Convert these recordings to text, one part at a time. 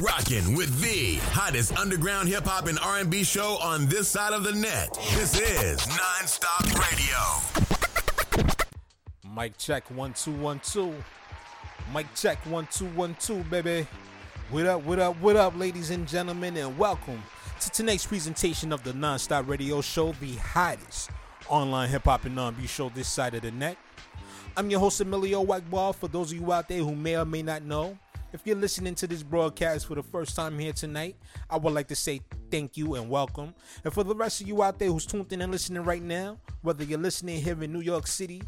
Rocking with the hottest underground hip hop and R&B show on this side of the net. This is Nonstop Radio. Mic check one two one two. Mic check one two one two, baby. What up? What up? What up, ladies and gentlemen, and welcome to tonight's presentation of the Nonstop Radio Show, the hottest online hip hop and R&B show this side of the net. I'm your host Emilio Wagball. For those of you out there who may or may not know, if you're listening to this broadcast for the first time here tonight, I would like to say thank you and welcome. And for the rest of you out there who's tuned in and listening right now, whether you're listening here in New York City,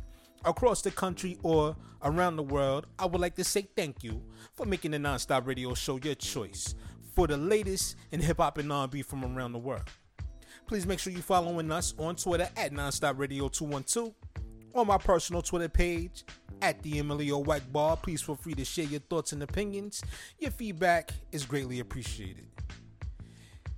across the country, or around the world, I would like to say thank you for making the Nonstop Radio Show your choice for the latest in hip hop and R&B from around the world. Please make sure you're following us on Twitter at Nonstop Radio 212, on my personal Twitter page at the Emilio Wagball. Please feel free to share your thoughts and opinions. Your feedback is greatly appreciated.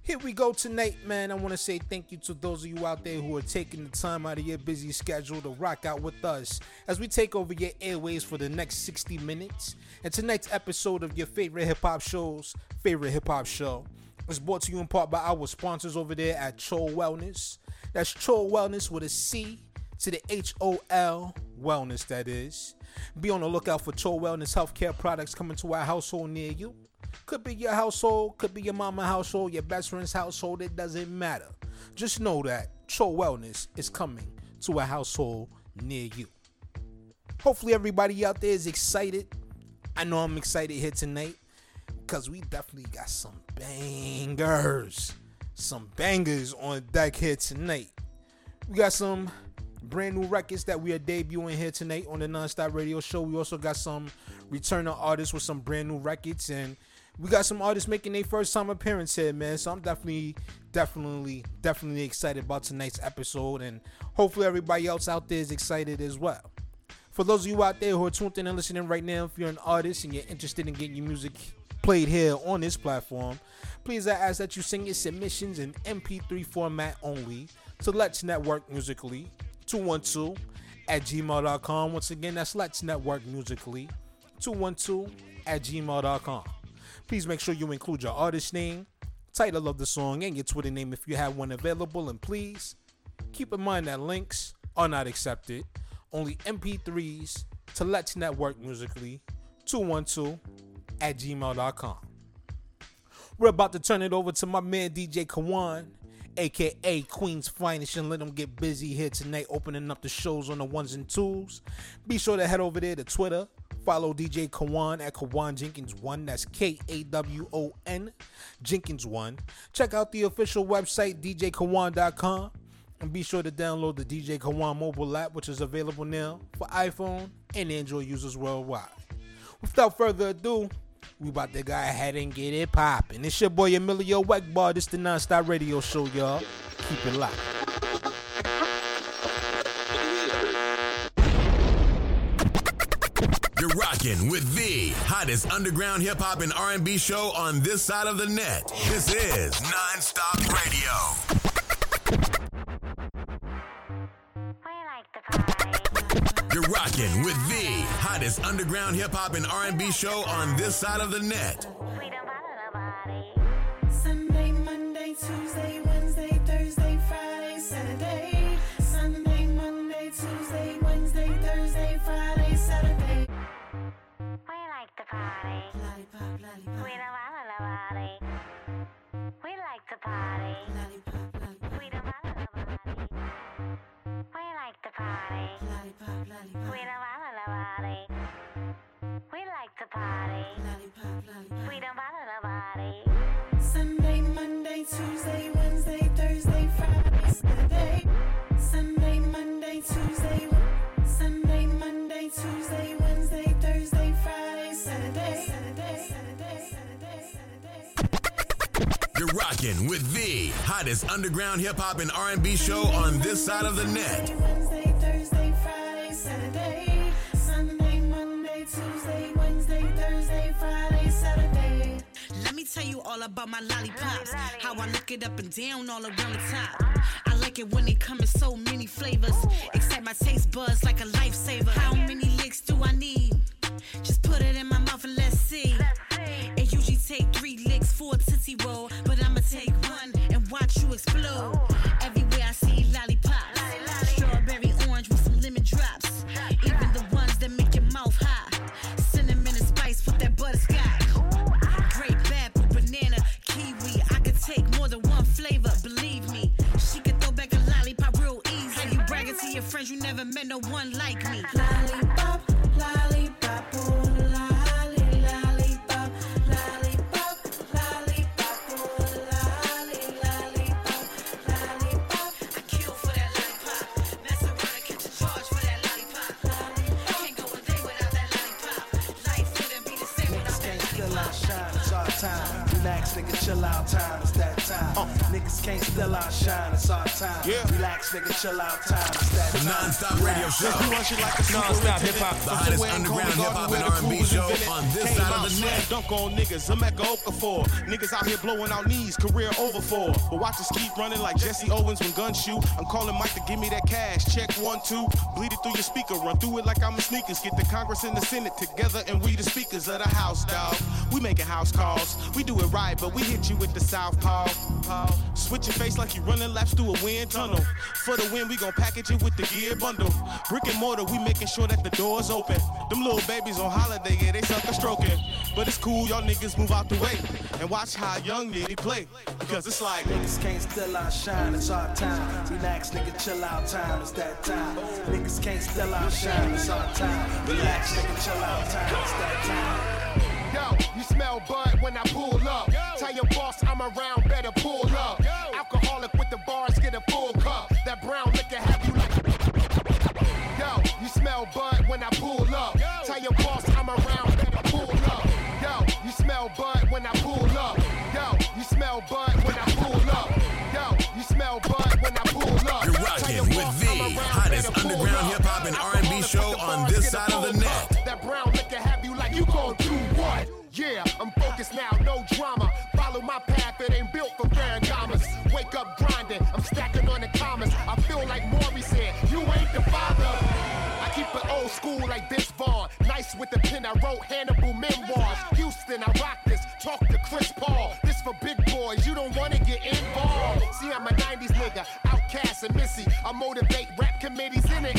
Here we go tonight, man. I want to say thank you to those of you out there who are taking the time out of your busy schedule to rock out with us as we take over your airways for the next 60 minutes. And tonight's episode of your favorite hip hop shows, favorite hip hop show, is brought to you in part by our sponsors over there at Chol Wellness. That's Chol Wellness with a C to the H O L Wellness, that is. Be on the lookout for Chol Wellness healthcare products coming to our household near you. Could be your household, could be your mama household, your best friend's household, it doesn't matter. Just know that Chol Wellness is coming to a household near you. Hopefully, everybody out there is excited. I know I'm excited here tonight because we definitely got some bangers. Some bangers on deck here tonight. We got some brand new records that we are debuting here tonight on the Nonstop Radio Show. We also got some returning artists with some brand new records, and we got some artists making their first time appearance here, man. So I'm definitely, definitely, definitely excited about tonight's episode, and hopefully everybody else out there is excited as well. For those of you out there who are tuned in and listening right now, if you're an artist and you're interested in getting your music played here on this platform, please I ask that you send your submissions in MP3 format only to Let's Network Musically 212 at gmail.com. Once again, that's Let's Network Musically 212 at gmail.com. Please make sure you include your artist name, title of the song, and your Twitter name if you have one available. And please keep in mind that links are not accepted. Only MP3s to Let's Network Musically 212 at gmail.com. We're about to turn it over to my man DJ Kawon, aka Queen's Finest, and let them get busy here tonight, opening up the shows on the ones and twos. Be sure to head over there to Twitter. Follow DJ Kawon at Kawon Jenkins1. That's K A W O N Jenkins1. Check out the official website, djkawan.com. And be sure to download the DJ Kawon mobile app, which is available now for iPhone and Android users worldwide. Without further ado, we about to go ahead and get it poppin'. It's your boy Emilio Wagball. This the Nonstop Radio Show, y'all. Keep it locked. You're rocking with the hottest underground hip hop and R&B show on this side of the net. This is Nonstop Radio. You're rocking with the hottest underground hip hop and R&B show on this side of the net. We don't wanna nobody. We like to party. We don't wanna nobody. Sunday, Monday, Tuesday, Wednesday, Thursday, Friday, Saturday. Sunday, Monday, Tuesday, Sunday, Monday, Tuesday, Wednesday, Thursday, Friday, Saturday, Saturday, Saturday, Saturday, Saturday. You're rocking with the hottest underground hip hop and R&B show on this side of the net. Saturday. Sunday, Monday, Tuesday, Wednesday, Thursday, Friday, Saturday. Let me tell you all about my lollipops. How I look it up and down all around the top. I like it when they come in so many flavors. Excite my taste buds like a lifesaver. How many licks do I need? Just put it in my mouth and let's see. It usually take three licks for a tootsie friends, outshine, it's our time. Relax, nigga, chill out time, it's that The time. non-stop radio show. Non-stop hip-hop. The hottest underground hip-hop and R&B show on this side of the net. Dunk on niggas, I'm Mecca Okafor. Niggas out here blowing out knees, career over for. But watch us keep running like Jesse Owens when guns shoot. I'm calling Mike to give me that cash. Check one, two. Bleed it through your speaker. Run through it like I'm a sneakers. Get the Congress and the Senate together and we the speakers of the house, dog. We making house calls. We do it right, but we hit you with the southpaw. Switch your face like you running laps through a wind tunnel. For the win, we gon' package it with the gear bundle. Brick and mortar, we making sure that the doors open. Them little babies on holiday, yeah, they sucker stroking. But it's cool, y'all niggas move out the way. And watch how young Nitty play. Because it's like, Niggas can't still outshine, it's our time. Relax, nigga, chill out time, it's that time. Niggas can't still outshine, it's our time. Relax, nigga, chill out time, it's that time. Yo, you smell bud when I pull up. Tell your boss I'm around, better pull up. Alcoholic with the bars, get a full cup. That brown liquor have you like. Yo, you smell bud when I pull up. Tell your boss I'm around, better pull up. Yo, you smell bud when I pull up. Yo, you smell bud when I pull up. Yo, you smell bud when I pull up. You're Tell rocking your with boss the I'm around, hottest underground hip-hop and R&B show on this side of the net. School like Vince Vaughn. Nice with the pen, I wrote Hannibal memoirs. Houston, I rock this. Talk to Chris Paul. This for big boys, you don't wanna get involved. See, I'm a 90s nigga, outcast and missy. I motivate rap committees in the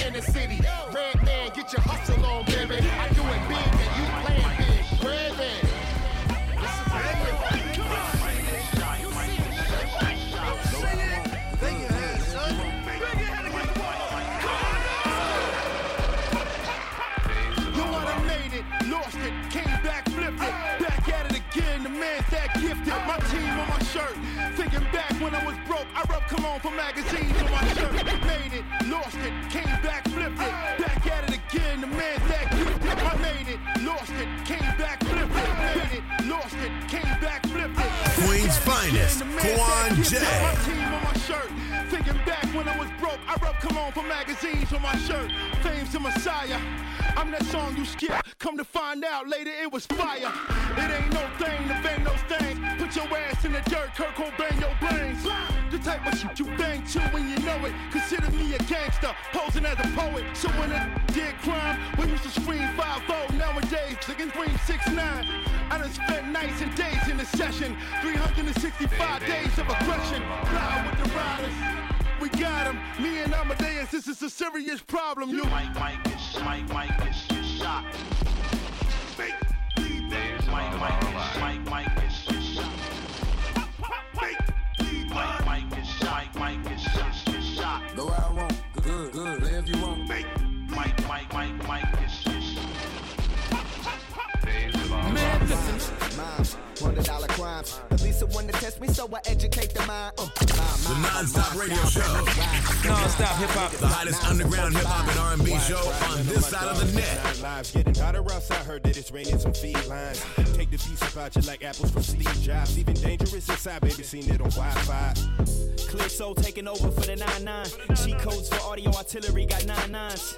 cologne for magazines on my shirt. Made it, lost it, came back, flipped it. Back at it again, the man's that gifted. I made it, lost it, came back, flipped it. Made it, lost it, came back, flipped it. Queen's Back at it finest, Kwan. J. My team on my shirt. Thinking back when I was broke, I rubbed cologne for magazines on my shirt. Fame's the Messiah. I'm that song you skip. Come to find out later it was fire. It ain't no thing to bang those things. Put your ass in the dirt, Kurt Cobain your brains. The type of shit you bang to when you know it. Consider me a gangster, posing as a poet. So when a did crime, we used to scream 5 Nowadays, they can scream 6 9 I done spent nights and days in the session. 365 days of aggression. Fly with the riders. We got him. Me and Amadeus, this is a serious problem. You Mike, Mike, is- Mike, Mike, is is shot. Mike, Mike, is- Mike, Mike, hundred dollar crimes. At least the one to test me, so I educate the mind. Uh, The non-stop radio show. non-stop hip hop. The hottest underground hip-hop and R&B show on this side of the net. Lives getting hotter outside. Heard that it's raining some felines. Take the piece about you like apples from Steve Jobs. Even dangerous inside, baby. Seen it on Wi-Fi. Clear soul taking over for the 9-9. Cheat codes for audio artillery got nine nines.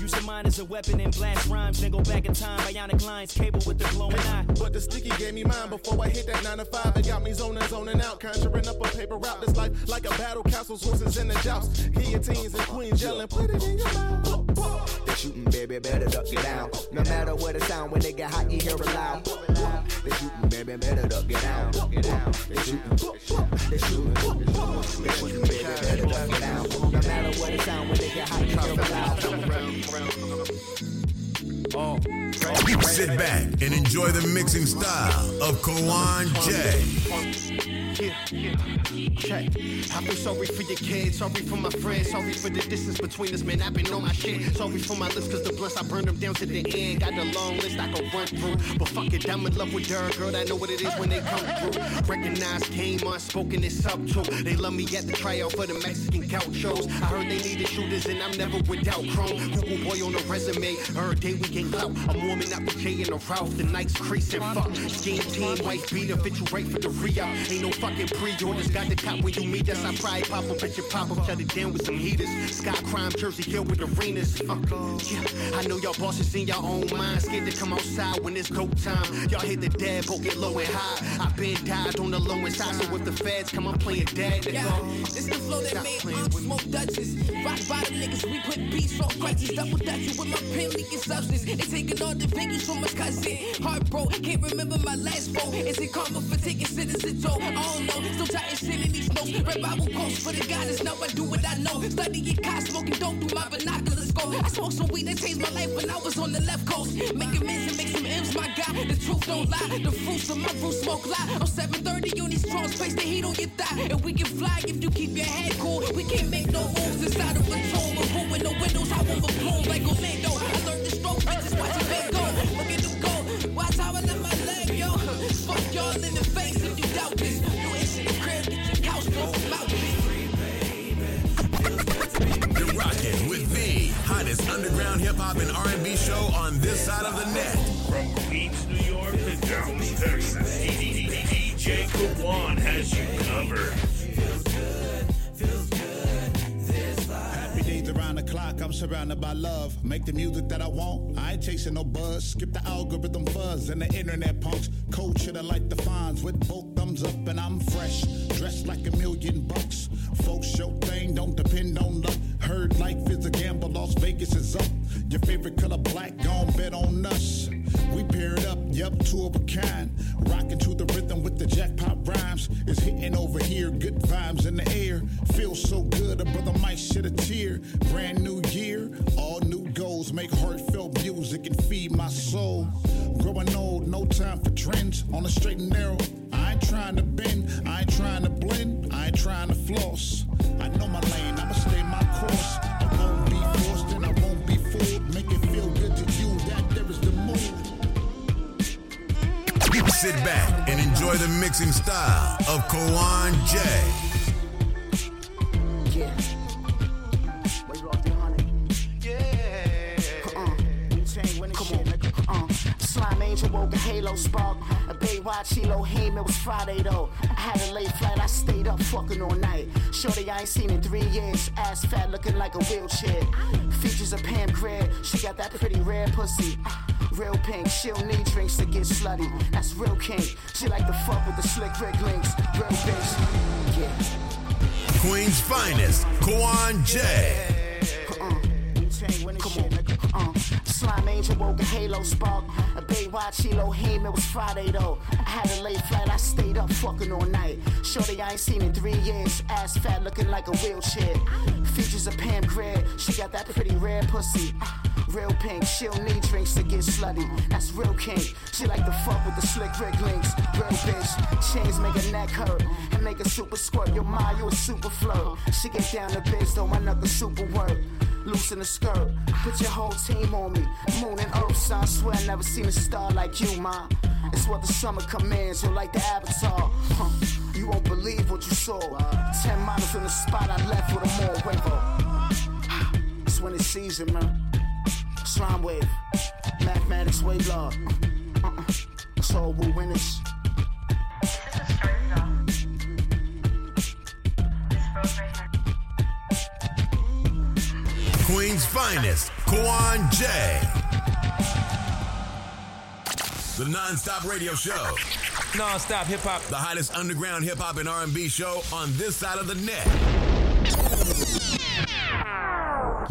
Use your mind as a weapon and blast rhymes. Then go back in time. Bionic lines, cable with the glowing eye. But the sticky gave me mine before I hit that 9 to 5. It got me zoning, zoning out, conjuring up a paper route. This life like a battle, castles, horses, and the joust. Guillotines and queens yelling, put it in your mouth. They shooting, baby, better duck it down. No matter what it sound, when they get hot, you hear it loud. They shootin', baby, better duck it down. They shooting, they shooting, they shootin', baby, better duck it down. No matter what it sound, when they get hot, you it loud. Sit back and enjoy the mixing style of Kawon J. Check. I feel sorry for your kids, sorry for my friends, sorry for the distance between us, man. I've been on my shit. Sorry for my lips, cause the blunts I burned them down to the end. Got a long list I can run through. But fuck it, I'm in love with her, girl. I know what it is when they come through. Recognize unspoken, it's up to. They love me at the tryout for the Mexican couch shows. I heard they needed shooters, and I'm never without chrome. Google boy on the resume, every day we get clout. I'm warming up the J and the Ralph, the night's creasing. Fuck, scheme team, wife you right for the re-up. Ain't no fucking pre-orders, got the cop when you meet us. I probably pop up at your pop up, shut it down with some heaters. Sky crime, Jersey Hill with arenas. Uh, yeah, I know y'all bosses in your own mind, scared to come outside when it's go time. Y'all hit the dead, both get low and high. I been died on the low and side, so if the feds come, I'm playing dead. Yeah, this the flow that made um, smoke Dutchess. Rock we put beats on crisis. Double dutching with my pen leaking substance. They taking all the venues from my cousin. Heart broke, can't remember my last phone. Is it karma for taking citizens Joe? I don't know. Still trying in these notes. Red Bible quotes for the that's now I do what I know. Studying cops, smoking dope through my binoculars go. I smoked some weed that changed my life when I was on the left coast. Making mints The truth don't lie. The fruits of my fruit smoke lie. I'm 730 on these strong place the heat on your thigh. And we can fly if you keep your head cool. We can't make no moves inside of a tomb. Ruin the windows, I won't bloom like Orlando. I learned the stroke, bitches watch it go. Look at them go. Watch how I let my leg, yo. Fuck y'all in the face if you doubt this. You ain't in crib, get your out You're rocking with the hottest underground hip hop and R&B show on this side of the net. Texas, DJ has you covered. Around the clock, I'm surrounded by love. Make the music that I want. I ain't chasing no buzz. Skip the algorithm fuzz and the internet punks. Cold shit, I like the fines with both thumbs up, and I'm fresh. Dressed like a million bucks. Folks, show thing don't depend on luck. Heard life is a gamble, Las Vegas is up. Your favorite color black, gon' bet on us. We paired up, yup, two of a kind. Rocking to the rhythm with the jackpot rhymes. It's hitting over here, good vibes in the air. Feels so good, a brother might shed a tear. Brand new year, all new goals. Make heartfelt music and feed my soul. Growing old, no time for trends. On the straight and narrow, I ain't trying to bend. I ain't trying to blend. I ain't trying to floss. I know my lane, I'ma stay my course. Sit back and enjoy the mixing style of Kawon J. Slime angel woke a halo spark. A Baywatch Elohim, it was Friday though. I had a late flight, I stayed up fucking all night. Shorty I ain't seen in three years. Ass fat looking like a wheelchair. Features of Pam Grier, she got that pretty rare pussy. Real pink, she'll need drinks to get slutty. That's real kink. She like to fuck with the slick Rick links. Real bitch. Yeah. Queen's finest, Kawon J. Come on. Uh, slime angel woke a halo spark. A Baywatch Elohim, it was Friday though. I had a late flight, I stayed up fucking all night. Shorty I ain't seen in three years. Ass fat looking like a wheelchair. Features of Pam Grier, she got that pretty rare pussy. Real pink, she'll need drinks to get slutty. That's real kink. She like to fuck with the slick Rick links. Real bitch. Chains make her neck hurt and make her super squirt. Your ma, you a super flirt. She get down to biz though, my knuckles super work. Loosen the skirt, put your whole team on me. Moon and earth, son, I swear I never seen a star like you, ma. It's what the summer commands, you're like the avatar. Huh. You won't believe what you saw. Ten miles in the spot I left with a more waiver. It's when it's season, man. Slime wave, mathematics wave law. Uh-uh. It's all we winners. Queen's finest, Kwan J. The non-stop radio show. Non-stop hip hop. The hottest underground hip hop and R&B show on this side of the net.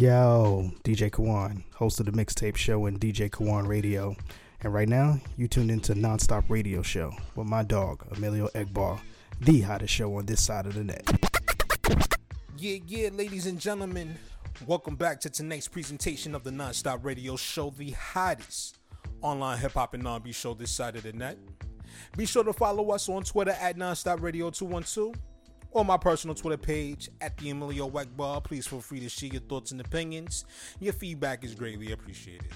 Yo, DJ Kawon, host of the mixtape show and DJ Kawon Radio. And right now, you tuned into Nonstop Radio Show with my dog, Emilio Egbar, the hottest show on this side of the net. Yeah, yeah, ladies and gentlemen, welcome back to tonight's presentation of the Nonstop Radio Show, the hottest online hip hop and R&B show this side of the net. Be sure to follow us on Twitter at Nonstop Radio 212 or my personal Twitter page at the Emilio Weckbar. Please feel free to share your thoughts and opinions. Your feedback is greatly appreciated.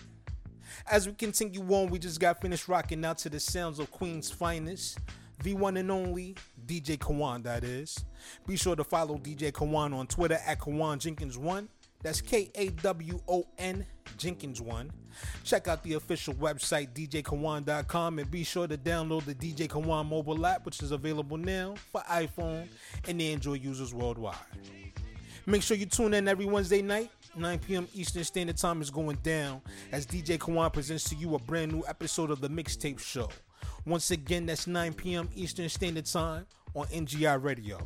As we continue on, we just got finished rocking out to the sounds of Queen's finest, the one and only DJ Kawon, that is. Be sure to follow DJ Kawon on Twitter at Kawon Jenkins1. That's K A W O N Jenkins1. Check out the official website, djkawan.com, and be sure to download the DJ Kawon mobile app, which is available now for iPhone and Android users worldwide. Make sure you tune in every Wednesday night, 9 p.m. Eastern Standard Time is going down as DJ Kawon presents to you a brand new episode of the Mixtape Show. Once again, that's 9 p.m. Eastern Standard Time on NGI Radio.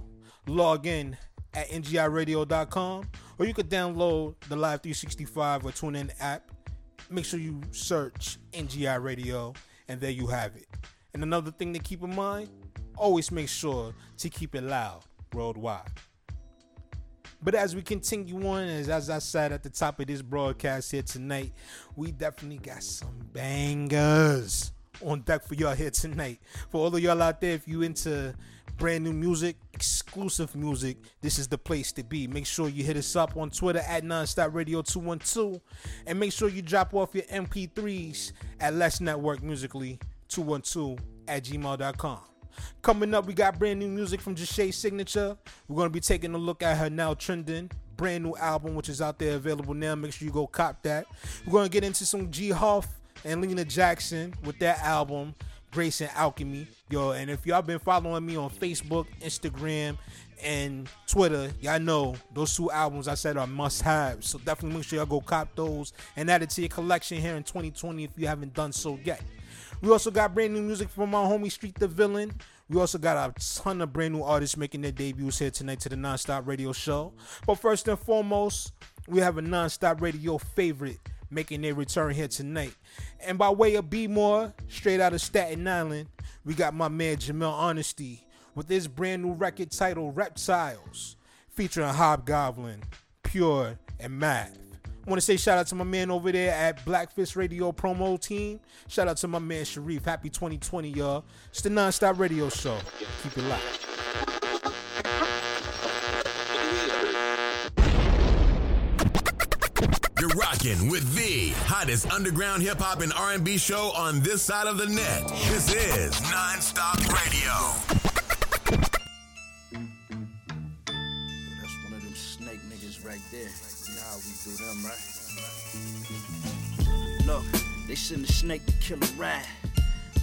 Log in at ngiradio.com or you could download the Live 365 or TuneIn app. Make sure you search NGI Radio and there you have it. And another thing to keep in mind, always make sure to keep it loud worldwide. But as we continue on, as, as I said at the top of this broadcast here tonight, we definitely got some bangers on deck for y'all here tonight. For all of y'all out there, if you into brand new music, exclusive music, this is the place to be. Make sure you hit us up on Twitter at Nonstop Radio 212 and make sure you drop off your MP3s at Let's Network Musically 212 at gmail.com. Coming up, we got brand new music from Jashay Signature. We're going to be taking a look at her now trending brand new album, which is out there available now. Make sure you go cop that. We're going to get into some G Huff and Lena Jackson with that album, Grace and Alchemy. Yo, and if y'all been following me on Facebook, Instagram, and Twitter, y'all know those two albums I said are must have. So definitely make sure y'all go cop those and add it to your collection here in 2020 if you haven't done so yet. We also got brand new music from our homie Street the Villain. We also got a ton of brand new artists making their debuts here tonight to the Nonstop Radio Show. But first and foremost, we have a Nonstop Radio favorite making their return here tonight. And by way of B More, straight out of Staten Island, we got my man Jamel Honesty with his brand new record titled Reptiles, featuring Hobgoblin, Pure, and Math. I want to say shout out to my man over there at Blackfish Radio promo team. Shout out to my man Sharif. Happy 2020, y'all. It's the Nonstop Radio Show. Keep it locked. You're rocking with the hottest underground hip hop and R&B show on this side of the net. This is Nonstop Radio. That's one of them snake niggas right there. You how we do them, right? Look, they send a snake to kill a rat.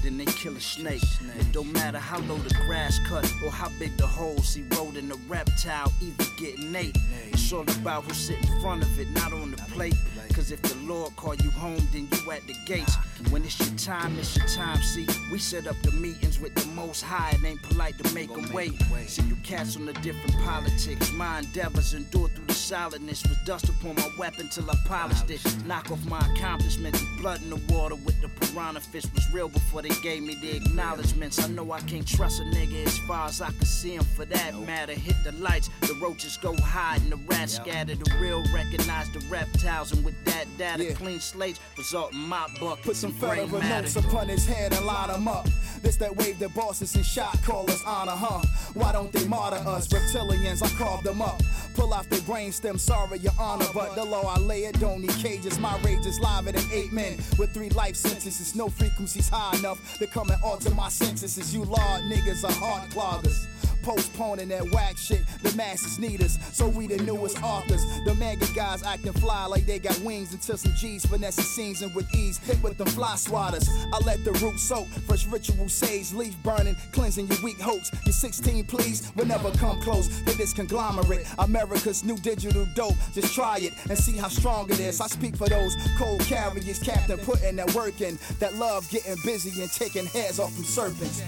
Then they kill a snake. It don't matter how low the grass cut or how big the holes he rolled in the reptile, either getting ate. It's all about who's sitting in front of it, not on the plate. Cause if the Lord call you home, then you at the gates. When it's your time, it's your time. See, we set up the meetings with the most high. It ain't polite to make them wait. See, you cats on the different politics. My endeavors endure through the solidness. Was dust upon my weapon till I polished it. Knock off my accomplishments. Blood in the water with the piranha fish was real before they gave me the acknowledgments. I know I can't trust a nigga as far as I can see him for that matter. Hit the lights, the roaches go hide and the rats scatter. The real recognize the reptiles, and with that data, clean slates result in my bucket. Put some federal notes upon his head and line him up. This that wave that bosses and shot callers honor, huh? Why don't they martyr us? Reptilians, I carved them up. Pull off their brainstem, sorry, your honor. But the law I lay it don't need cages. My rage is liver than eight men with three life sentences. No frequencies high enough to come and alter my sentences. You law niggas are heart cloggers. Postponing that whack shit, the masses need us. So we the newest authors. The mega guys acting fly like they got wings until some G's finessing scenes and with ease. Hit with them fly swatters. I let the root soak. Fresh ritual sage, leaf burning, cleansing your weak hopes. Your 16, please, will never come close to this conglomerate. America's new digital dope. Just try it and see how strong it is. I speak for those cold carriers, Captain, putting that work in. That love getting busy and taking heads off from serpents.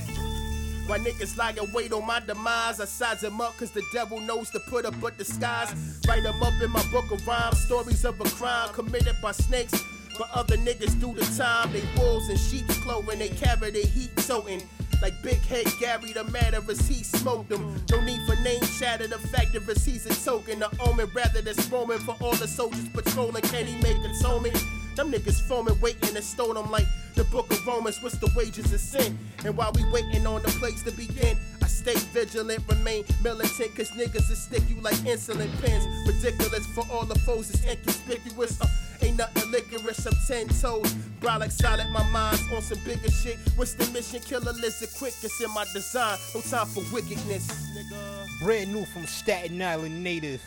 Why niggas lie and wait on my demise? I size them up cause the devil knows to put up a disguise. Write them up in my book of rhymes, stories of a crime committed by snakes. But other niggas do the time. They wolves and sheep's clothing, they carry their heat toting. Like Big Head Gary, the matter is he smoked them. No need for name shatter, the fact he's a token. The omen rather than roaming for all the soldiers patrolling. Can he make atonement? Them niggas foaming, waiting to stone them like the book of Romans. What's the wages of sin? And while we waiting on the place to begin, I stay vigilant, remain militant, cause niggas will stick you like insulin pins. Ridiculous for all the foes, it's inconspicuous. Uh, ain't nothing licorice, I'm ten toes. Brolic solid, my mind's on some bigger shit. What's the mission? Kill a lizard quick, it's in my design. No time for wickedness. Brand new from Staten Island native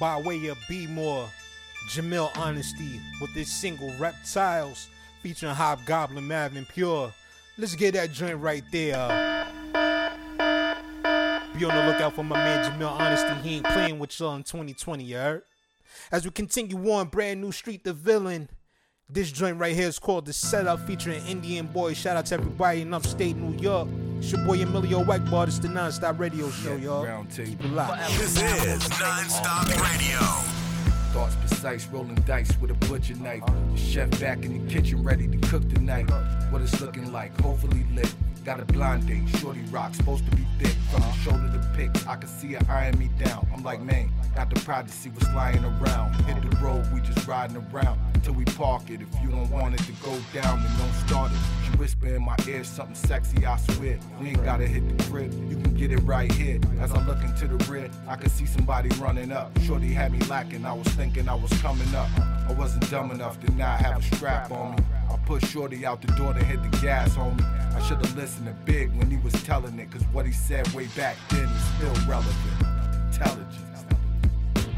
by way of B More, Jamil Honesty with this single Reptiles featuring Hobgoblin Marvin Pure. Let's get that joint right there. Be on the lookout for my man Jamil Honesty. He ain't playing with y'all in 2020, you heard? As we continue on, brand new Street the Villain. This joint right here is called The Setup featuring Indian Boy. Shout out to everybody in upstate New York. It's your boy Emilio Wackbar. It's the Non-Stop Radio Show, y'all. Keep it locked. This is Non-Stop Radio. Thoughts precise, rolling dice with a butcher knife. The chef back in the kitchen, ready to cook tonight. What it's looking like, hopefully lit. Got a blind date, shorty rock, supposed to be thick. From the shoulder to pick, I can see her eyeing me down. I'm like, man, got the pride to see what's lying around. Hit the road, we just riding around till we park it. If you don't want it to go down, then don't start it. She whisper in my ear something sexy, I swear. We ain't gotta hit the crib, you can get it right here. As I look into the rear, I can see somebody running up. Shorty had me lacking, I was thinking I was coming up. I wasn't dumb enough to not have a strap on me. I pushed Shorty out the door to hit the gas, homie. I should've listened to Big when he was telling it, cause what he said way back then is still relevant. Intelligence.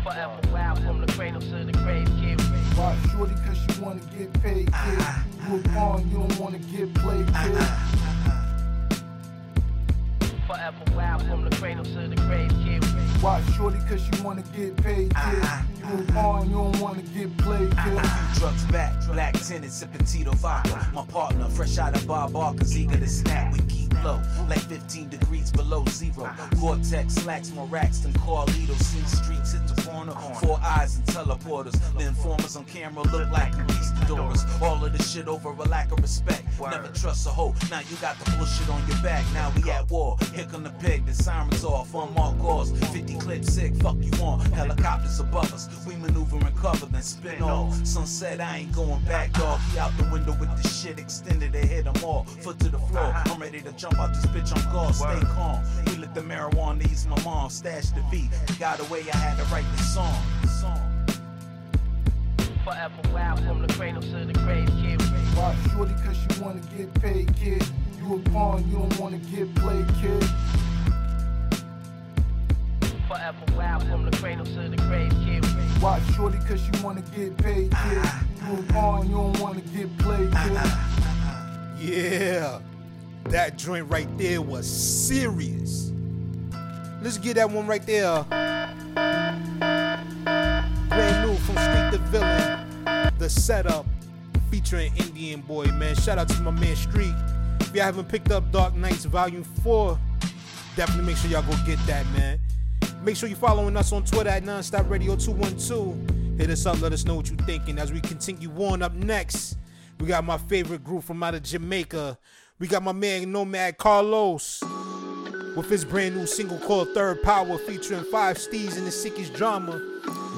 Forever wild from the cradle to the grave, kid. Why shorty cause you wanna get paid, kid. You a pawn, you don't wanna get played, kid. Forever wild from the cradle to the grave, kid. Why shorty cause you wanna get paid, kid. Uh-huh. You a pawn, you don't wanna get played, kid. Uh-huh. Drugs back, black tinted, sipping Tito vodka. My partner, fresh out of Bob Barker's eager to snap. We keep low, like 15 degrees below zero. Uh-huh. Cortex slacks more racks than Carlitos. Seen streets hit the corner, four eyes and teleporters. The informers on camera look like conquistadors. All of this shit over a lack of respect. Never trust a hoe. Now you got the bullshit on your back. Now we at war. Here come the pig, the sirens off. Unmarked cars, 50 clips sick. Fuck you on. Helicopters above us. We maneuver and cover, then spin off. Sunset, I ain't going back, dog. He out the window with the shit extended. They hit them all. Foot to the floor. I'm ready to jump out this bitch on guard. Stay calm. We lit the marijuana, ease my mom. Stash the beat. Got away, I had to write this song. This song. Forever wild from the cradle to the grave, kid. Why shorty cause you wanna get paid, kid. You a pawn, you don't wanna get played, kid. Forever wild from the cradle to the grave, kid. Why shorty cause you wanna get paid, kid. You a pawn, you don't wanna get played, kid. Yeah, that joint right there was serious. Let's get that one right there. Brand new from Street the Villain, the setup featuring Indian Boy, man. Shout out to my man Street. If y'all haven't picked up Dark Knights Volume 4, definitely make sure y'all go get that, man. Make sure you're following us on Twitter at Nonstop Radio 212. Hit us up, let us know what you're thinking. As we continue on up next, we got my favorite group from out of Jamaica. We got my man Nomad Carlos with his brand new single called Third Power featuring Five Steez and the Sickest Drama.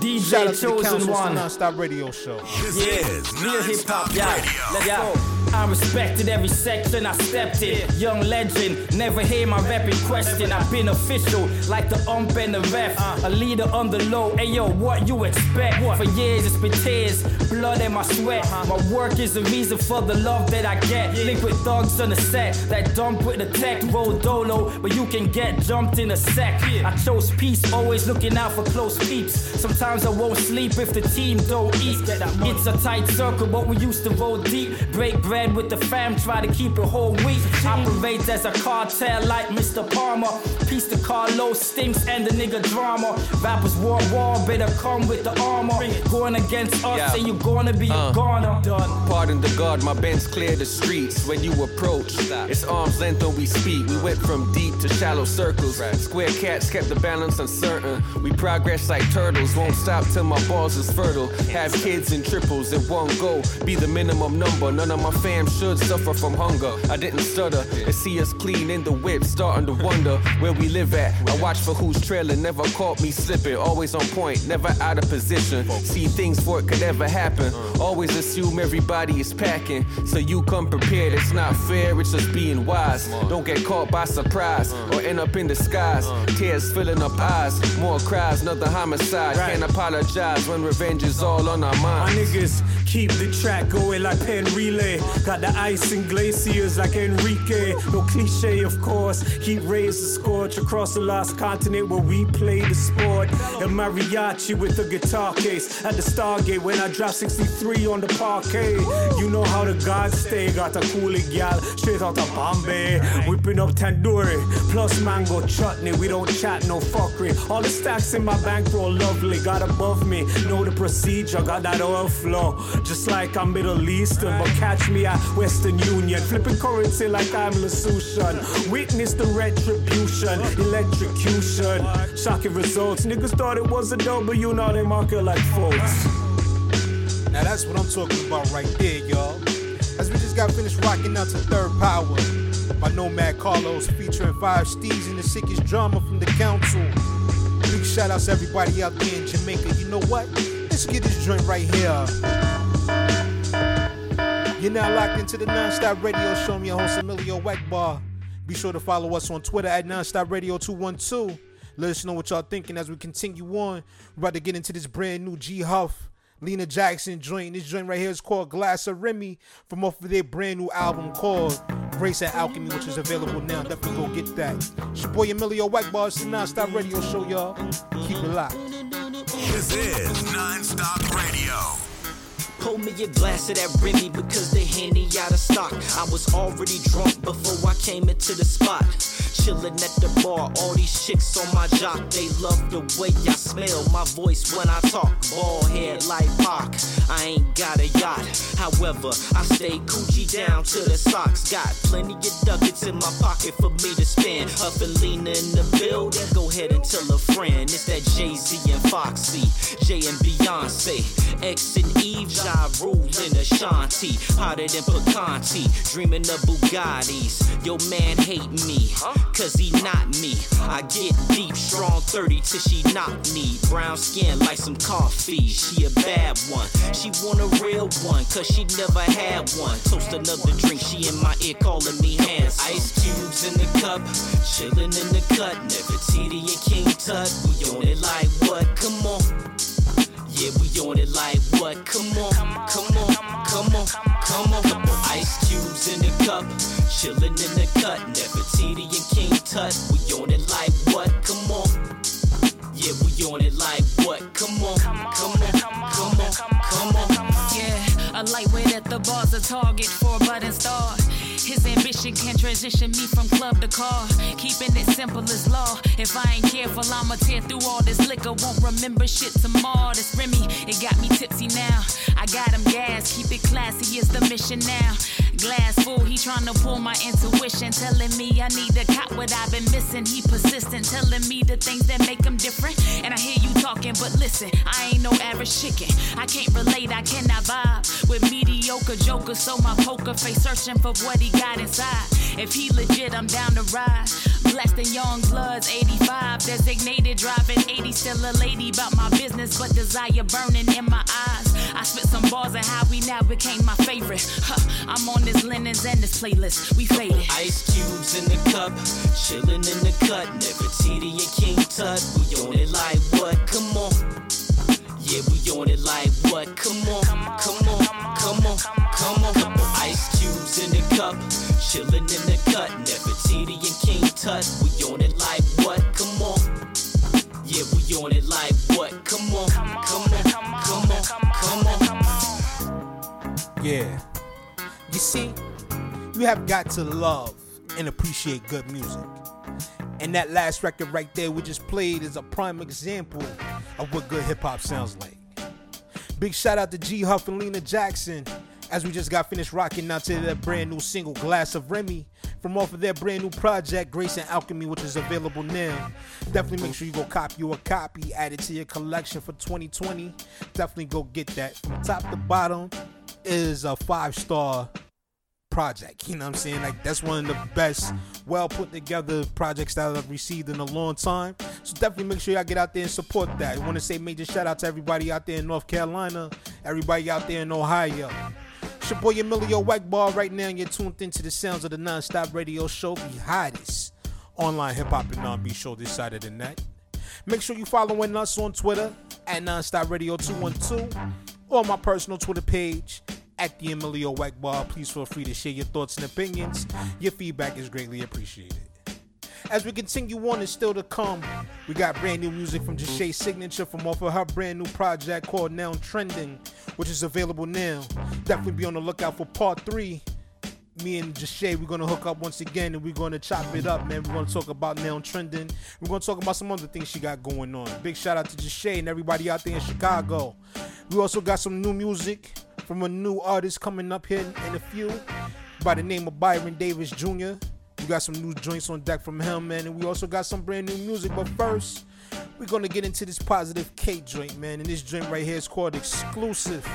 DJ Shout out to the Chosen Council, it's the One. Non-Stop Radio Show. This yeah, real hip hop, yeah. Let's go. I respected every section I stepped in. Young legend, never hear my rap in question. I've been official, like the ump and the ref. A leader on the low, hey yo, what you expect? For years it's been tears, blood and my sweat. My work is the reason for the love that I get. Link with thugs on the set, that dump with the tech. Roll dolo, but you can get jumped in a sec. I chose peace, always looking out for close peeps. Sometimes I won't sleep if the team don't eat. It's a tight circle, but we used to roll deep. Break bread with the fam, try to keep it whole week. Operates as a cartel like Mr. Palmer. Piece to Carlos, Stinks, and the nigga drama. Rappers war war, better come with the armor. Going against us, Yeah. say you gonna be Uh. a goner. Done. Pardon the guard, my Benz clear the streets. When you approach, it's arm's length when we speak. We went from deep to shallow circles. Right. Square cats kept the balance uncertain. We progress like turtles, won't stop till my balls is fertile. Have kids in triples in one go, be the minimum number. None of my fam should suffer from hunger. I didn't stutter. They see us clean in the whip, starting to wonder where we live at. I watch for who's trailing, never caught me slipping. Always on point, never out of position. See things before it could ever happen. Always assume everybody is packing, so you come prepared. It's not fair, it's just being wise. Don't get caught by surprise or end up in disguise. Tears filling up eyes, more cries, another homicide. Can't apologize when revenge is all on our minds. My niggas keep the track going like pen relay. Got the ice and glaciers like Enrique. No cliche, of course. Heat rays the scorch across the lost continent where we play the sport. And mariachi with a guitar case at the Stargate when I drop 63 on the parquet. You know how the gods stay. Got a coolie gal straight out of Bombay. Whipping up tandoori plus mango chutney. We don't chat, no fuckery. All the stacks in my bankroll lovely. Got above me, know the procedure. Got that oil flow. Just like I'm Middle Eastern, but catch me Western Union. Flipping currency like I'm Lasution. Witness the retribution, electrocution. Shocking results. Niggas thought it was a W, now they mark it like folks. Now that's what I'm talking about right there, y'all. As we just got finished rocking out to Third Power by Nomad Carlos featuring Five Steez and the sickest drama from the council. Big shout outs everybody out there in Jamaica. You know what? Let's get this joint right here. You're now locked into the Nonstop Radio Show. I'm your host, Emilio Wackbar. Be sure to follow us on Twitter at Nonstop Radio 212. Let us know what y'all thinking as we continue on. We're about to get into this brand new G Huff, Lena Jackson joint. This joint right here is called Glass of Remy from off of their brand new album called Grace and Alchemy, which is available now. Definitely go get that. It's your boy Emilio Wackbar. It's the Nonstop Radio Show, y'all. Keep it locked. This is Nonstop Radio. Pour me a glass of that Remy because the Henny out of stock. I was already drunk before I came into the spot. Chillin' at the bar, all these chicks on my jock. They love the way I smell, my voice when I talk. Bald head like Pac. I ain't got a yacht. However, I stay Gucci down to the socks. Got plenty of ducats in my pocket for me to spend. Up and in the building. Go ahead and tell a friend. It's that Jay Z and Foxy, Jay and Beyonce, X and Eve, Ja Rule and Ashanti. Hotter than Picanti, dreaming of Bugattis. Yo, man hate me, cause he not me. I get deep, strong 30 till she knock me. Brown skin like some coffee. She a bad one. She want a real one, cause she never had one. Toast another drink, she in my ear calling me handsome. Ice cubes in the cup, chillin' in the cut. Never Nefertiti and King Tut, we on it like what? Come on. Yeah, we on it like what? Come on, come on, come on, come on, come on. Ice cubes in the cup, chillin' in the cut. Nefertiti and King Tut, we on it like what? Come on. Yeah, we on it like what? Come on, come on, come on, come on. come on. Yeah, a lightweight at the bar's a target for a budding star. His ambition can transition me from club to car. Keeping it simple as law. If I ain't careful, I'ma tear through all this liquor. Won't remember shit tomorrow. This Remy, it got me tipsy now. I got him gas, keep it classy is the mission now. Glass full, he tryna pull my intuition. Telling me I need to cop what I've been missing. He persistent, telling me the things that make him different. And I hear you talking, but listen, I ain't no average chicken. I can't relate, I cannot vibe with mediocre jokers. So my poker face searching for what he got inside. If he legit, I'm down to ride. Blessed in young bloods, 85. Designated driving 80, still a lady about my business, but desire burning in my eyes. I spit some bars and how we now became my favorite. Huh, I'm on this linens and this playlist. We faded. Ice cubes in the cup, chillin' in the cut. Nefertiti and King Tut, we on it like what? Come on. Yeah, we on it like what? Come on, come on, come on, come on, come on. Ice in the cup, chillin' in the cut. Nefertiti and King Tut, we on it like what? Come on. Yeah, we on it like what? Come on, come on, come on, come on, come on. Yeah. You see, you have got to love and appreciate good music. And that last record right there we just played is a prime example of what good hip hop sounds like. Big shout out to G Huff and Lena Jackson as we just got finished rocking out to their brand new single Glass of Remy from off of their brand new project Grace and Alchemy, which is available now. Definitely make sure you go copy you a copy, add it to your collection for 2020. Definitely go get that. From top to bottom is a five star project. You know what I'm saying? Like that's one of the best, well put together projects that I've received in a long time. So definitely make sure y'all get out there and support that. I want to say major shout out to everybody out there in North Carolina, everybody out there in Ohio. It's your boy Emilio Wackball right now, and you're tuned into the sounds of the non-stop radio show, the hottest online hip hop and R&B show this side of the net. Make sure you following us on Twitter at Nonstop Radio 212 or my personal Twitter page at the Emilio Wackball. Please feel free to share your thoughts and opinions. Your feedback is greatly appreciated. As we continue on and still to come, we got brand new music from Jashay Signature from off of her brand new project called Now Trending, which is available now. Definitely be on the lookout for part three. Me and Jashay, we're gonna hook up once again and we're gonna chop it up, man. We're gonna talk about Now Trending. We're gonna talk about some other things she got going on. Big shout out to Jashay and everybody out there in Chicago. We also got some new music from a new artist coming up here in a few by the name of Byron Davis Jr. Got some new joints on deck from him, man, and we also got some brand new music. But first, we're gonna get into this positive K joint, man. And this joint right here is called Exclusive.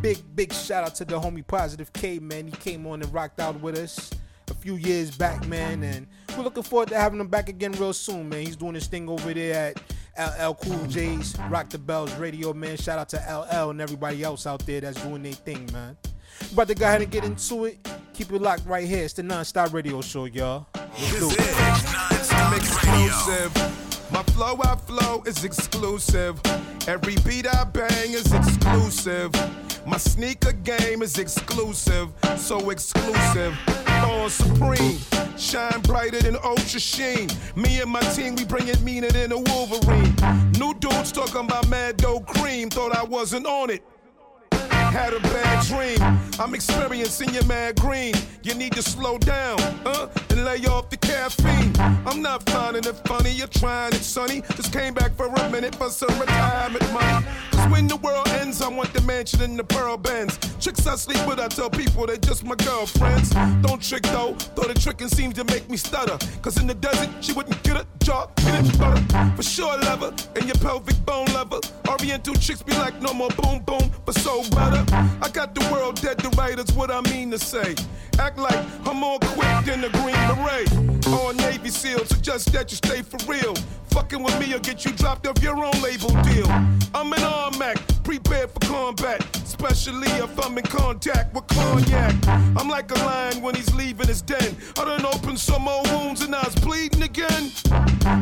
Big, big shout out to the homie Positive K, man. He came on and rocked out with us a few years back, man, and we're looking forward to having him back again real soon, man. He's doing his thing over there at LL Cool J's Rock the Bells Radio, man. Shout out to LL and everybody else out there that's doing their thing, man. About to go ahead and get into it. Keep it locked right here. It's the Non-Stop Radio Show, y'all. Let's do it. I'm exclusive. My flow I flow is exclusive. Every beat I bang is exclusive. My sneaker game is exclusive, so exclusive. Born supreme, shine brighter than Ultra Sheen. Me and my team, we bring it meaner than a Wolverine. New dudes talking about Mad Dough Cream, thought I wasn't on it. Had a bad dream. I'm experiencing your mad green. You need to slow down, huh? And lay off the caffeine. I'm not finding it funny, you're trying it, sonny. Just came back for a minute for some retirement money. When the world ends, I want the mansion and the pearl bands. Chicks I sleep with, I tell people they're just my girlfriends. Don't trick though, though the tricking seems to make me stutter. Cause in the desert, she wouldn't get a job, get it butter. For sure, lever, and your pelvic bone lever. Oriental chicks be like, no more boom boom, but so better. I got the world dead to that's what I mean to say. Act like I'm more quick than the Green Beret. Or a Navy SEAL, suggest that you stay for real. Fucking with me will get you dropped off your own label deal. I'm an Armac, prepared for combat, especially if I'm in contact with cognac. I'm like a lion when he's leaving his den. I done opened some old wounds and I was bleeding again.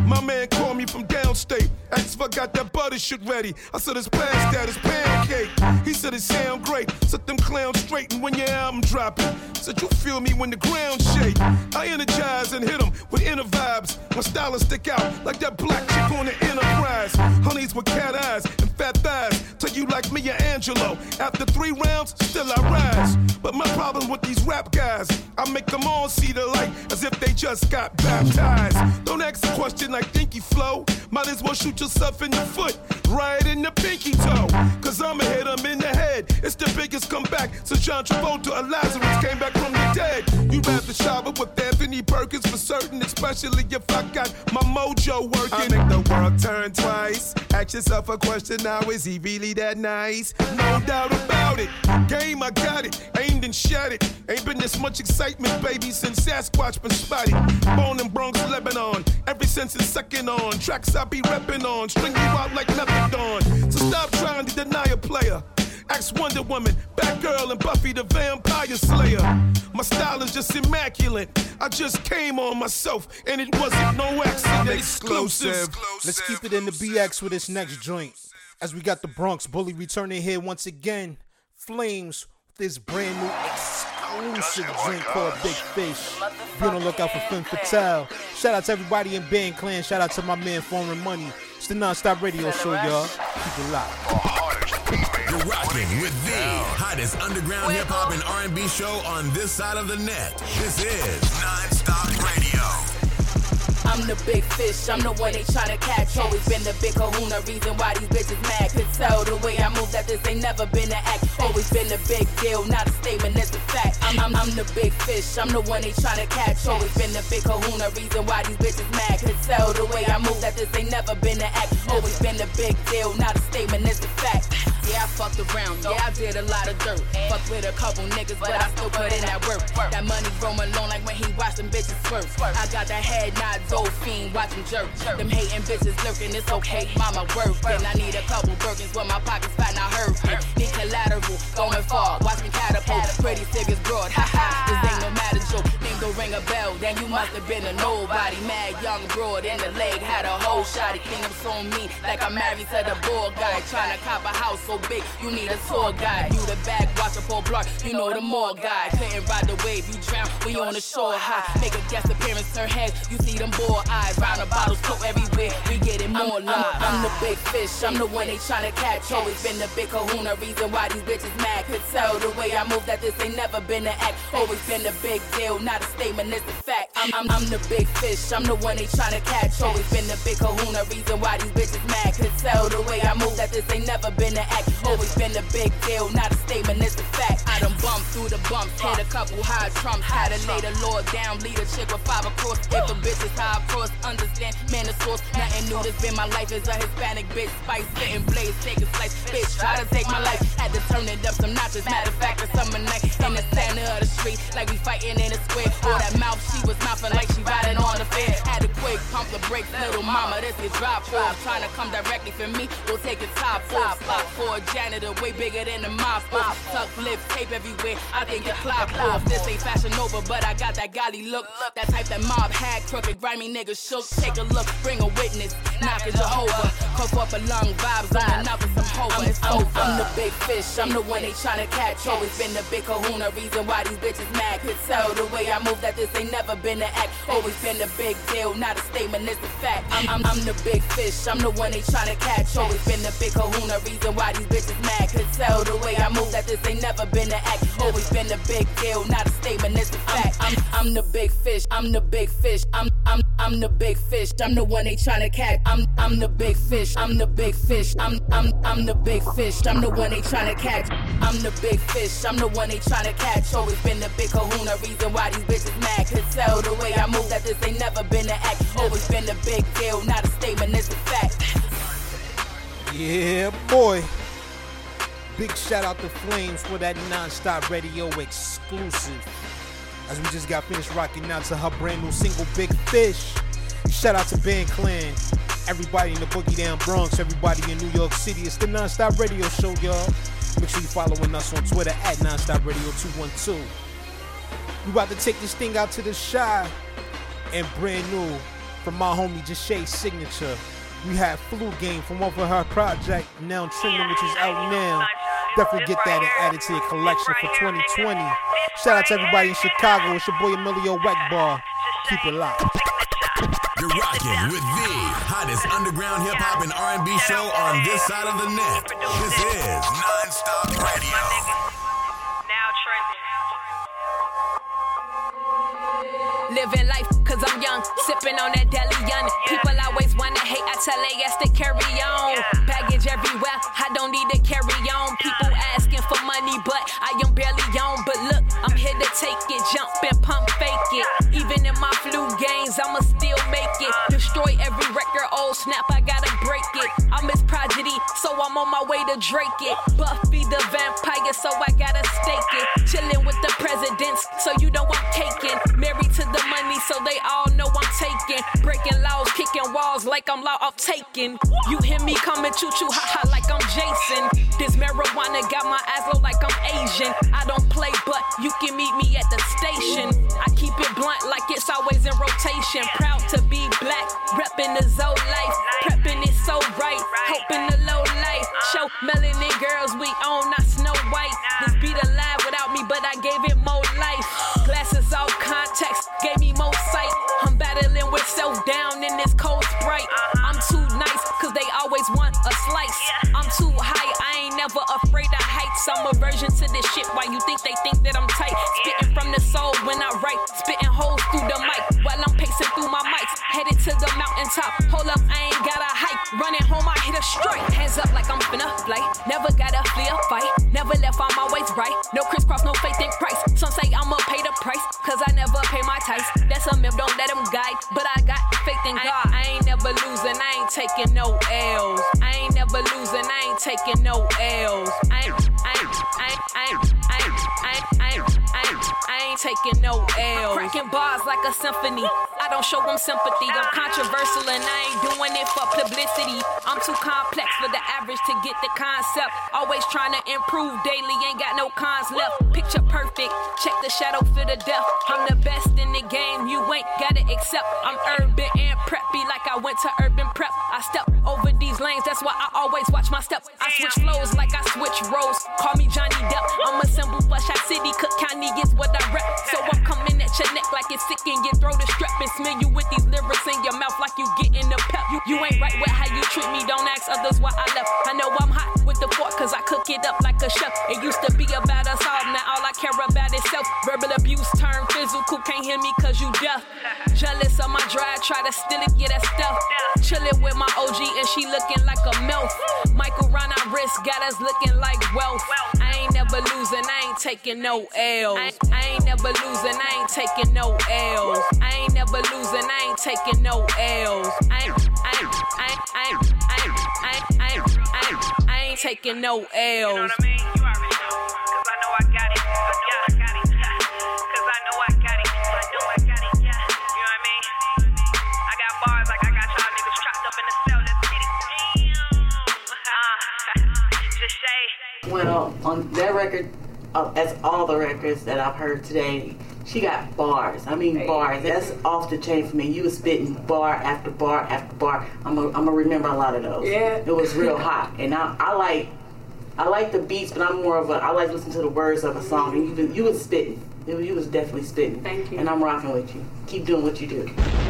My man called me from downstate, asked if I got that butter shit ready. I said it's past that, it's pound cake. He said it sound great, set them clowns straight and when your album dropping. Said you feel me when the ground shake. I energize and hit them with inner vibes. My style stick out like that black chick on the enterprise. Honeys with cat eyes and fat thighs. Tell you like me and Angelo. After three rounds, still I rise. But my problem with these rap guys, I make them all see the light as if they just got baptized. Don't ask a question like Dinky Flow. Might as well shoot yourself in the foot, right in the pinky toe. Cause I'ma hit him in the head. It's the biggest comeback since John Travolta or Lazarus came back from the dead. You rather shower with Anthony Perkins for certain, especially if I got my mojo working. I make the world turn twice. Ask yourself a question now, is he really that nice? No doubt about it. Game, I got it. Aimed and shot it. Ain't been this much excitement, baby, since Sasquatch been spotted. Born in Bronx, Lebanon. Every since it's second on. Tracks I be repping on. String you out like methadone. So stop trying to deny a player. Ask Wonder Woman, Batgirl, and Buffy the Vampire Slayer. My style is just immaculate. I just came on myself, and it wasn't no accident. Exclusive. Let's keep it in the BX with this next joint. As we got the Bronx Bully returning here once again. Flames with this brand new exclusive drink called Big Fish. Be on the lookout for Femme Fatale. Shout out to everybody in Band Clan. Shout out to my man Foreign Money. It's the Non-Stop Radio Show, y'all. Keep it locked. You're rocking with the hottest underground hip hop and R&B show on this side of the net. This is Non-Stop Radio. I'm the big fish, I'm the one they tryna catch. Always been the big kahuna, reason why these bitches mad. Could tell the way I move that this ain't never been an act. Always been a big deal, not a statement, it's a fact. I'm, I'm, I'm the big fish, I'm the one they tryna catch. Always been the big kahuna, reason why these bitches mad. Could tell the way I move that this ain't never been an act. Always been a big deal, not a statement, it's a fact. Yeah, I fucked around. Yeah, I did a lot of dirt. Fucked with a couple niggas, but I still put in that work. That money roam alone like when he watched them bitches swerve. I got that head nod, fiend, watch him jerk. Them hating bitches lurking, it's okay, mama work. And I need a couple Birkins when my pockets fat, not hurting. Need collateral, going far, watch me catapult. Pretty serious broad, ha ha. This ain't no matter joke. Name don't ring a bell, then you must have been a nobody. Mad young broad in the leg, had a whole shot. He clean up so me, like I'm married to the boy guy. Trying to cop a house so big, you need a tour guide. You the bag watcher for block, you know the more guy. Couldn't ride the wave, you drown, we on the shore high. Make a guest appearance, turn heads, you see them boy eyes. Round the bottles, coat everywhere, we getting more I'm, love. I'm, I'm the big fish, I'm the one they tryna catch. Always been the big kahuna, reason why these bitches mad. Could tell the way I move that this ain't never been an act. Always been a big deal, not a statement, it's a fact. I'm, I'm, I'm the big fish, I'm the one they tryna catch. Always been the big kahuna, reason why these bitches mad. Could tell the way I move that this ain't never been an act. Always been a big deal, not a statement, it's a fact. I done bumped through the bumps, hit a couple high trumps. Had to lay the Lord down, lead a chick with five across. If a bitch is high across, understand, man, the source. Nothing new, this been my life as a Hispanic bitch. Spice, spitting blades, take a slice. Bitch, try to take my life. Had to turn it up some notches. Matter of fact, a summer night in the center of the street, like we fighting in a square. Or that mouth, she was mouthing like she riding on the fair. Had to quick pump the brakes, little mama, this is drop off. Trying to come directly for me, we'll take it top off. Spot for a janitor, way bigger than the mop off. Tuck lips, tape everywhere, I can get clock off. This ain't fashion over, but I got that golly look. That type that mob had, crooked, grimy niggas shook. Take a look, bring a witness, knockin' Jehovah. Cough up a lung, vibes on the knock with some hover. It's over. I'm the big fish, I'm the one they tryna catch. Always been the big kahuna, reason why these bitches mad. Could tell the way I move that this ain't never been an act. Always been a big deal, not a statement, it's a fact. I'm, I'm, I'm the big fish, I'm the one they tryna catch. Always been the big kahuna, reason why these bitches mad. Could tell the way I move that this ain't never been an act. Always been a big deal, not a statement, it's a fact. I'm, I'm, I'm the big fish, I'm the big fish, I'm, I'm, I'm the big fish, I'm the one they tryna catch. I'm, I'm the big fish, I'm the big fish, I'm, I'm, I'm the big fish, I'm the one they tryna catch. I'm the big fish, I'm the one they tryna catch. Always been the big kahuna, reason why these bitches mad. Could tell the way I move that this ain't never been an act. Always been a big deal, not a statement, it's a fact. Yeah, boy. Big shout out to Flames for that non-stop radio exclusive. As we just got finished rocking out to her brand new single, Big Fish. Shout out to Band Clan, everybody in the Boogie Down Bronx, everybody in New York City. It's the non-stop radio show, y'all. Make sure you following us on Twitter at non-stop radio 212. We about to take this thing out to the shy and brand new from my homie Jashay Signature. We have Flu Game from over her project, Now Trending, which is out now. Definitely get that and add it to your collection for 2020. Shout out to everybody in Chicago. It's your boy Emilio Weckbar. Keep it locked. You're rocking with the hottest underground hip hop and R&B show on this side of the net. This is Nonstop Radio. Living life, cause I'm young, sipping on that deli young. People always wanna hate, I tell they ass to carry on. Baggage everywhere, I don't need to carry on. People asking for money, but I am barely on. But look, Here to take it, jump and pump fake it. Even in my flu games, I'ma still make it. Destroy every record, old snap, I gotta break it. I'm prodigy, so I'm on my way to Drake it. Buffy the vampire, so I gotta stake it. Chilling with the presidents, so you know I'm caking. Married to the money, so they all know I'm taking. Breaking laws, kicking walls like I'm law of taking. You hear me coming choo choo ha ha like I'm Jason. This marijuana got my eyes low like I'm Asian. I don't play, but you can meet me at the station. I keep it blunt like it's always in rotation. Proud to be black, reppin' the Zoe life. Prepping it so right, hoping the low life. Show melanin girls we own, not Snow White. This beat alive without me, but I gave it more life. Glasses off context, gave me more sight. I'm battling with self down in this cold sprite. This shit. Why you think they think that I'm tight? Spitting from the soul when I write, spitting holes through the mic while I'm pacing through my mics. Headed to the mountaintop. Hold up, I ain't got a hike. Running home, I hit a strike. Hands up like I'm finna flight. Never gotta flee a fight. Never left on my ways right. No crisscross, no faith in Christ. Some say I'ma pay the price, cause I never pay my tithes. That's a myth, don't let them guide. But I got faith in God. I ain't never losing, I ain't taking no L's. I ain't never losing, I ain't taking no L's. Taking no L. Cracking bars like a symphony. I don't show them sympathy. I'm controversial and I ain't doing it for publicity. I'm too complex for the average to get the concept. Always trying to improve daily, ain't got no cons left. Picture perfect, check the shadow for the depth. I'm the best in the game, you ain't gotta accept. I'm urban and preppy like I went to urban prep. I step over these lanes, that's why I always watch my step. I switch flows like I switch roles. Call me Johnny Depp. I'm a symbol for Shot City, Cook County is what I rep. So I'm coming at your neck like it's sick and your throat is strep and smell you with these lyrics in your mouth like you getting the pep. You, you ain't right with how you treat me, don't ask others why I left. I know I'm hot with the fork cause I cook it up like a chef. It used to be about us all, now all I care about is self. Verbal abuse turn physical, can't hear me cause you deaf. Jealous of my drive, try to steal it, yeah, that stuff. Chillin' with my OG and she looking like a MILF. Michael round our wrist, got us looking like wealth. I ain't never losing, I ain't taking no L's. I, ain't never losing, I ain't taking no L's. I ain't never losing, I ain't taking no L's. I ain't, I ain't, I ain't, I ain't, I ain't, I ain't, I ain't, I I ain't taking no L's. You know what I mean? You already as all the records that I've heard today, she got bars. I mean bars. That's off the chain for me. You was spitting bar after bar after bar. I'm gonna I'm remember a lot of those. Yeah. It was real hot, and I, I like I like the beats, but I'm more of a I like listening to the words of a song. And you you was spitting. You, you was definitely spitting. Thank you. And I'm rocking with you. Keep doing what you do.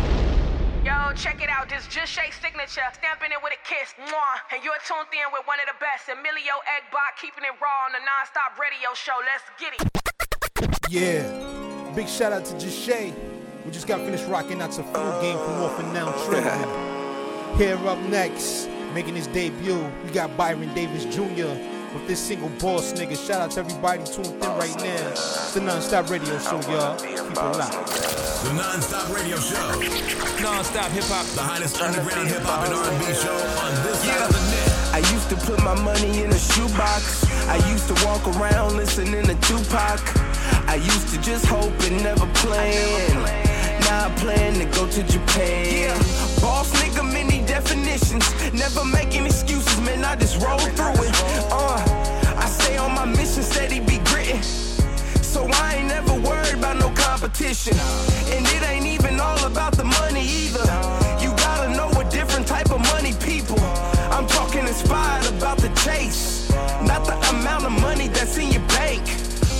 Yo, check it out. This Jashay signature, stamping it with a kiss. Mwah. And you're tuned in with one of the best, Emilio Eggbot, keeping it raw on the non-stop radio show. Let's get it. Yeah. Big shout out to Jashay. We just got finished rocking out to Flu Game from Orphan Now Trending. Here up next, making his debut, we got Byron Davis Jr. with this single Boss Nigga. Shout out to everybody tuned in right now. It's the Non-Stop Radio Show, y'all. Keep it locked. The non-stop radio show. Non-stop hip hop. The hottest underground hip hop and R&B show on this side of the net. I used to put my money in a shoebox. I used to walk around listening to Tupac. I used to just hope and never plan. Now I plan to go to Japan. Boss nigga, many definitions. Never making excuses, man. I just roll through it. Uh, I ain't never worried about no competition. And it ain't even all about the money either. You gotta know a different type of money, people. I'm talking inspired about the chase, not the amount of money that's in your bank.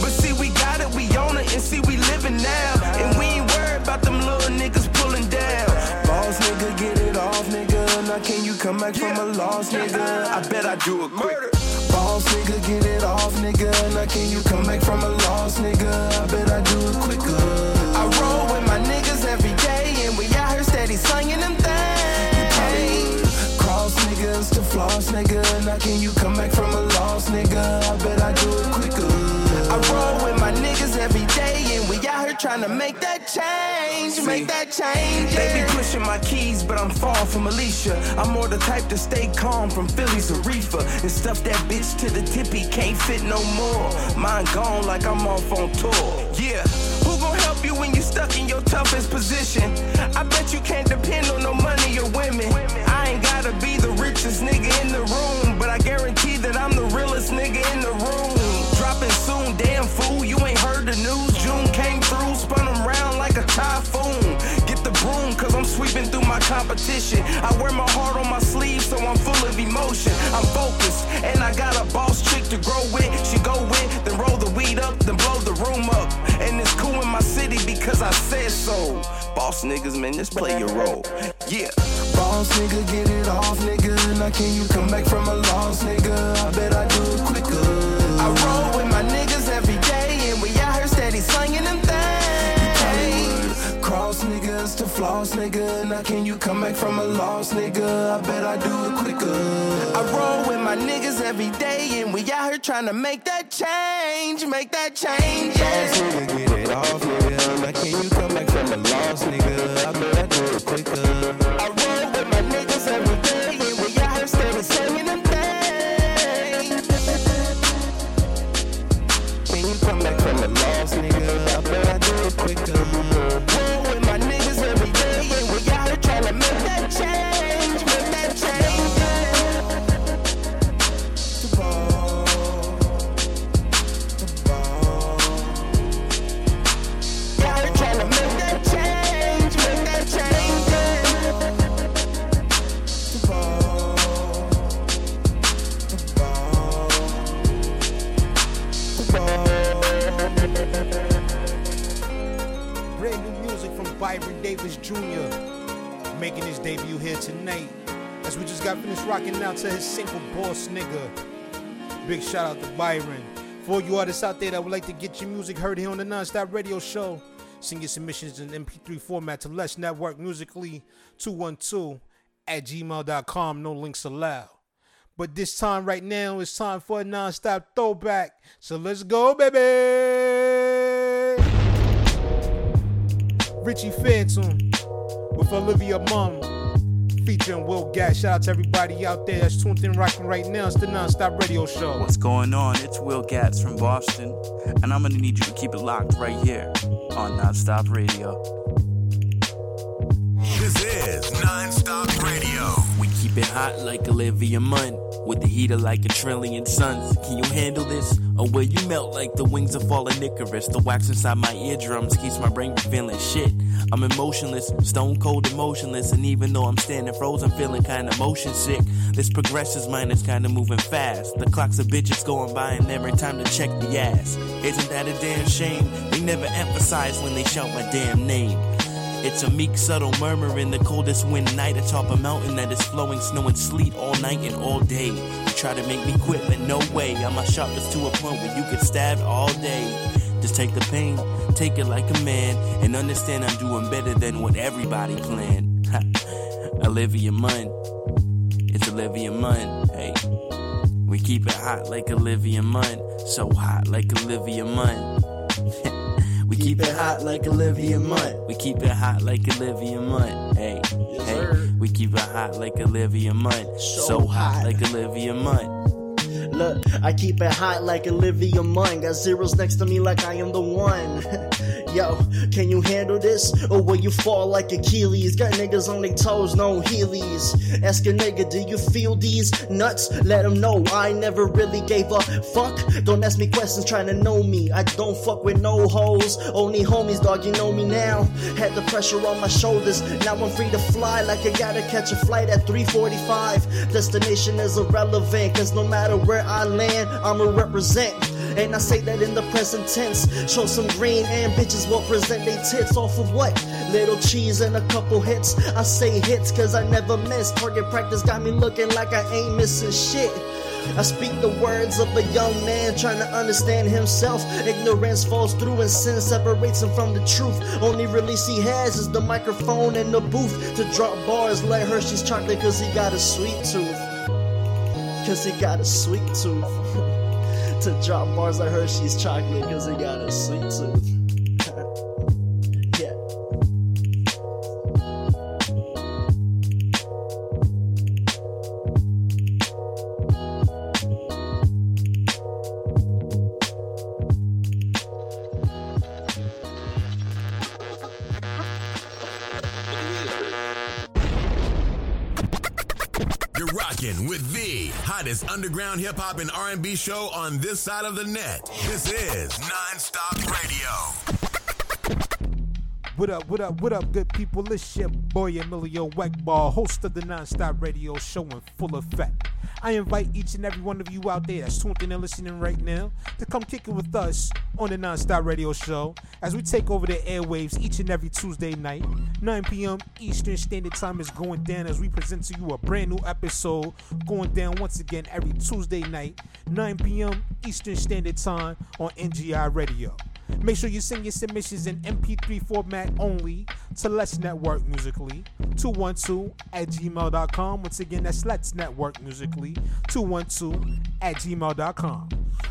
But see, we got it, we own it, and see, we living now. And we ain't worried about them little niggas pulling down. Boss nigga, get it off, nigga. Now can you come back from a loss, nigga? I bet I do it quick. Boss nigga, get it off, nigga. Now can you come back from a loss, nigga? I bet I do it quicker. I roll with my niggas every day, and we out here steady slinging them things. Cross niggas to floss, nigga. Now can you come back from a loss, nigga? I bet I do it quicker. I roll with my niggas every day, trying to make that change, make that change. They be pushing my keys, but I'm far from Alicia. I'm more the type to stay calm from Phillies to reefer and stuff that bitch to the tippy can't fit no more. Mine gone like I'm off on tour. Yeah. Who gon' help you when you stuck in your toughest position? I bet you can't depend on no money or women. I ain't gotta be the richest nigga in the room, but I guarantee that I'm the realest nigga in the room. Dropping soon, damn fool, you ain't heard the news. June came through, spun them round like a typhoon. Get the broom, cause I'm sweeping through my competition. I wear my heart on my sleeve, so I'm full of emotion. I'm focused, and I got a boss chick to grow with. She go with, then roll the weed up, then blow the room up. And it's cool in my city because I said so. Boss niggas, man, just play your role. Yeah. Boss nigga, get it off, nigga. Now can you come back from a loss, nigga? I bet I do it quicker. I roll with my steady slinging them things. Cross niggas to floss, nigga. Now can you come back from a loss, nigga? I bet I do it quicker. I roll with my niggas every day, and we out here trying to make that change, make that change. Yeah. Boss nigga, get it off, nigga. Now can you come back from a loss, nigga? I bet I do it quicker. I roll with my niggas every day, and we out here steady slinging them things. Can you come shout out to Byron. For you artists out there that would like to get your music heard here on the Nonstop Radio Show, send your submissions in MP3 format to Let's Network Musically 212 at gmail.com. No links allowed. But this time right now, it's time for a non-stop throwback. So let's go, baby. Richie Phantom with Olivia Mum featuring Will Gat. Shout out to everybody out there that's tuned in rocking right now. It's the Non-Stop Radio Show. What's going on? It's Will Gats from Boston, and I'm gonna need you to keep it locked right here on Non-Stop Radio. This is Non-Stop Radio. We keep it hot like Olivia Munn. With the heater like a trillion suns. Can you handle this? Oh, or will you melt like the wings of fallen Icarus? The wax inside my eardrums keeps my brain from feeling shit. I'm emotionless, stone cold emotionless. And even though I'm standing frozen, feeling kinda motion sick. This progresses mine is kinda moving fast. The clocks of bitches going by and every time to check the ass. Isn't that a damn shame? They never emphasize when they shout my damn name. It's a meek, subtle murmur in the coldest wind night atop a mountain that is flowing snow and sleet all night and all day. You try to make me quit, but no way. I'm my sharpest to a point where you get stabbed all day. Just take the pain, take it like a man, and understand I'm doing better than what everybody planned. Olivia Munn, it's Olivia Munn, hey. We keep it hot like Olivia Munn, so hot like Olivia Munn. We keep it hot like Olivia Munn. We keep it hot like Olivia Munn. Hey, hey. We keep it hot like Olivia Munn. So hot like Olivia Munn. Look, I keep it hot like Olivia Munn. Got zeros next to me like I am the one. Yo, can you handle this? Or will you fall like Achilles? Got niggas on their toes, no Heelys. Ask a nigga, do you feel these nuts? Let them know I never really gave a fuck. Don't ask me questions trying to know me. I don't fuck with no hoes, only homies, dog. You know me now. Had the pressure on my shoulders. Now I'm free to fly like I gotta catch a flight at 345. Destination is irrelevant, cause no matter where I land, I'ma represent. And I say that in the present tense. Show some green and bitches will present they tits off of what? Little cheese and a couple hits. I say hits cause I never miss. Target practice got me looking like I ain't missing shit. I speak the words of a young man trying to understand himself. Ignorance falls through and sin separates him from the truth. Only release he has is the microphone and the booth to drop bars like Hershey's chocolate cause he got a sweet tooth. Cause he got a sweet tooth. to drop bars like Hershey's chocolate cause he got a sweet tooth. Rocking with the hottest underground hip hop and R&B show on this side of the net. This is Non-Stop Radio. What up, what up, what up, good people? It's your boy Emilio Weckball, host of the Nonstop Radio Show in full effect. I invite each and every one of you out there that's tuning in and listening right now to come kick it with us on the Nonstop Radio Show as we take over the airwaves each and every Tuesday night. 9 p.m. Eastern Standard Time is going down as we present to you a brand new episode going down once again every Tuesday night, 9 p.m. Eastern Standard Time on NGI Radio. Make sure you send your submissions in MP3 format only to Let's Network Musically 212 at gmail.com. Once again, that's Let's Network Musically 212 at gmail.com.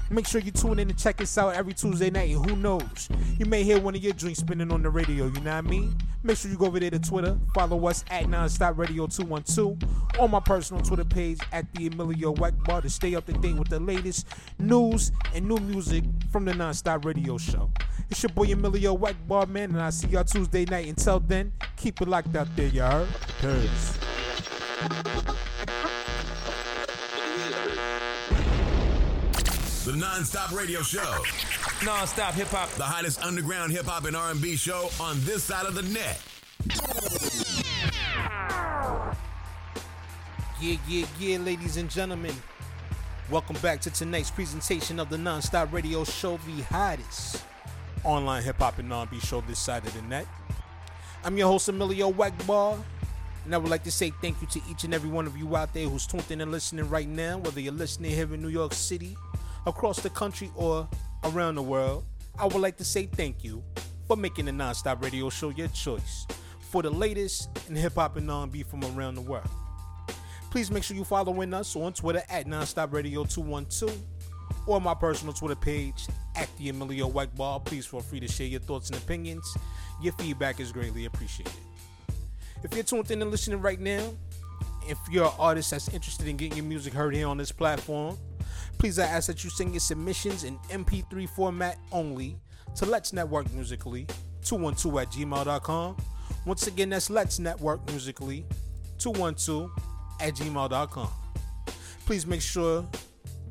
Make sure you tune in and check us out every Tuesday night. And who knows, you may hear one of your dreams spinning on the radio. You know what I mean? Make sure you go over there to Twitter, follow us at Nonstop Radio 212 on my personal Twitter page at the Emilio Weckbar to stay up to date with the latest news and new music from the Nonstop Radio Show. It's your boy Emilio Weckbar, man, and I'll see y'all Tuesday night. Until then, keep it locked out there, y'all. Peace. The Non-Stop Radio Show. Non-stop hip hop. The hottest underground hip hop and R&B show on this side of the net. Yeah, yeah, yeah, ladies and gentlemen. Welcome back to tonight's presentation of the Nonstop Radio Show, the hottest online hip hop and R&B show this side of the net. I'm your host, Emilio Wegbar, and I would like to say thank you to each and every one of you out there who's tuned in and listening right now, whether you're listening here in New York City, across the country, or around the world. I would like to say thank you for making the Nonstop Radio Show your choice for the latest in hip hop and R&B from around the world. Please make sure you're following us on Twitter at Nonstop Radio 212 or my personal Twitter page at the Emilio White Ball. Please feel free to share your thoughts and opinions. Your feedback is greatly appreciated. If you're tuned in and listening right now, if you're an artist that's interested in getting your music heard here on this platform, please I ask that you send your submissions in MP3 format only to Let's Network Musically 212 at gmail.com. Once again, that's Let's Network Musically 212 at gmail.com. Please make sure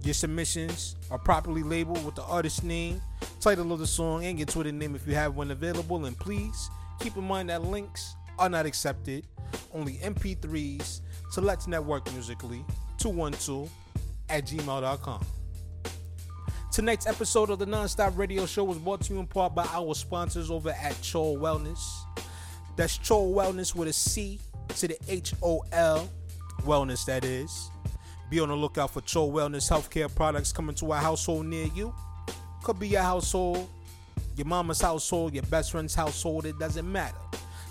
your submissions are properly labeled with the artist name, title of the song, and your Twitter name if you have one available. And please keep in mind that links are not accepted, only MP3s to Let's Network Musically 212 at gmail.com. Tonight's episode of the Nonstop Radio Show was brought to you in part by our sponsors over at Chol Wellness. That's Chol Wellness with a C to the H O L Wellness, that is. Be on the lookout for Chol Wellness healthcare products coming to a household near you. Could be your household, your mama's household, your best friend's household, it doesn't matter.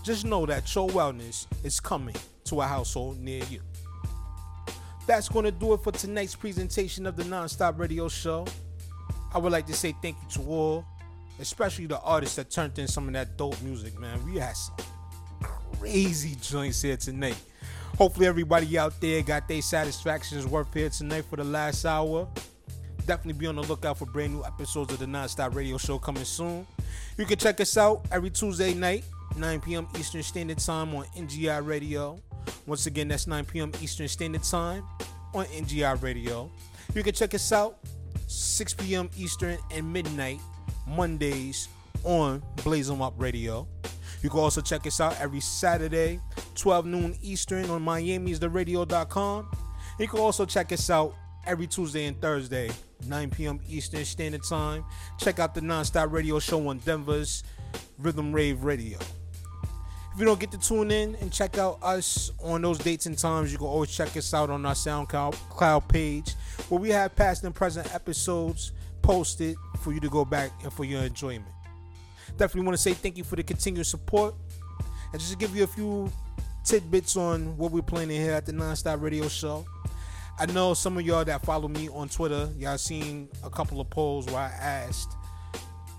Just know that Chol Wellness is coming to a household near you. That's going to do it for tonight's presentation of the Nonstop Radio Show. I would like to say thank you to all, especially the artists that turned in some of that dope music, man. We had some crazy joints here tonight. Hopefully, everybody out there got their satisfactions worth here tonight for the last hour. Definitely be on the lookout for brand new episodes of the Nonstop Radio Show coming soon. You can check us out every Tuesday night, 9 p.m. Eastern Standard Time on NGI Radio. Once again, that's 9 p.m. Eastern Standard Time on NGI Radio. You can check us out 6 p.m. Eastern and midnight Mondays on Blaze 'em Up Radio. You can also check us out every Saturday, 12 noon Eastern on Miami'sTheRadio.com. You can also check us out every Tuesday and Thursday, 9 p.m. Eastern Standard Time. Check out the Nonstop Radio Show on Denver's Rhythm Rave Radio. If you don't get to tune in and check out us on those dates and times, you can always check us out on our SoundCloud page where we have past and present episodes posted for you to go back and for your enjoyment. Definitely want to say thank you for the continued support. And just to give you a few tidbits on what we're planning here at the Nonstop Radio Show. I know some of y'all that follow me on Twitter, y'all seen a couple of polls where I asked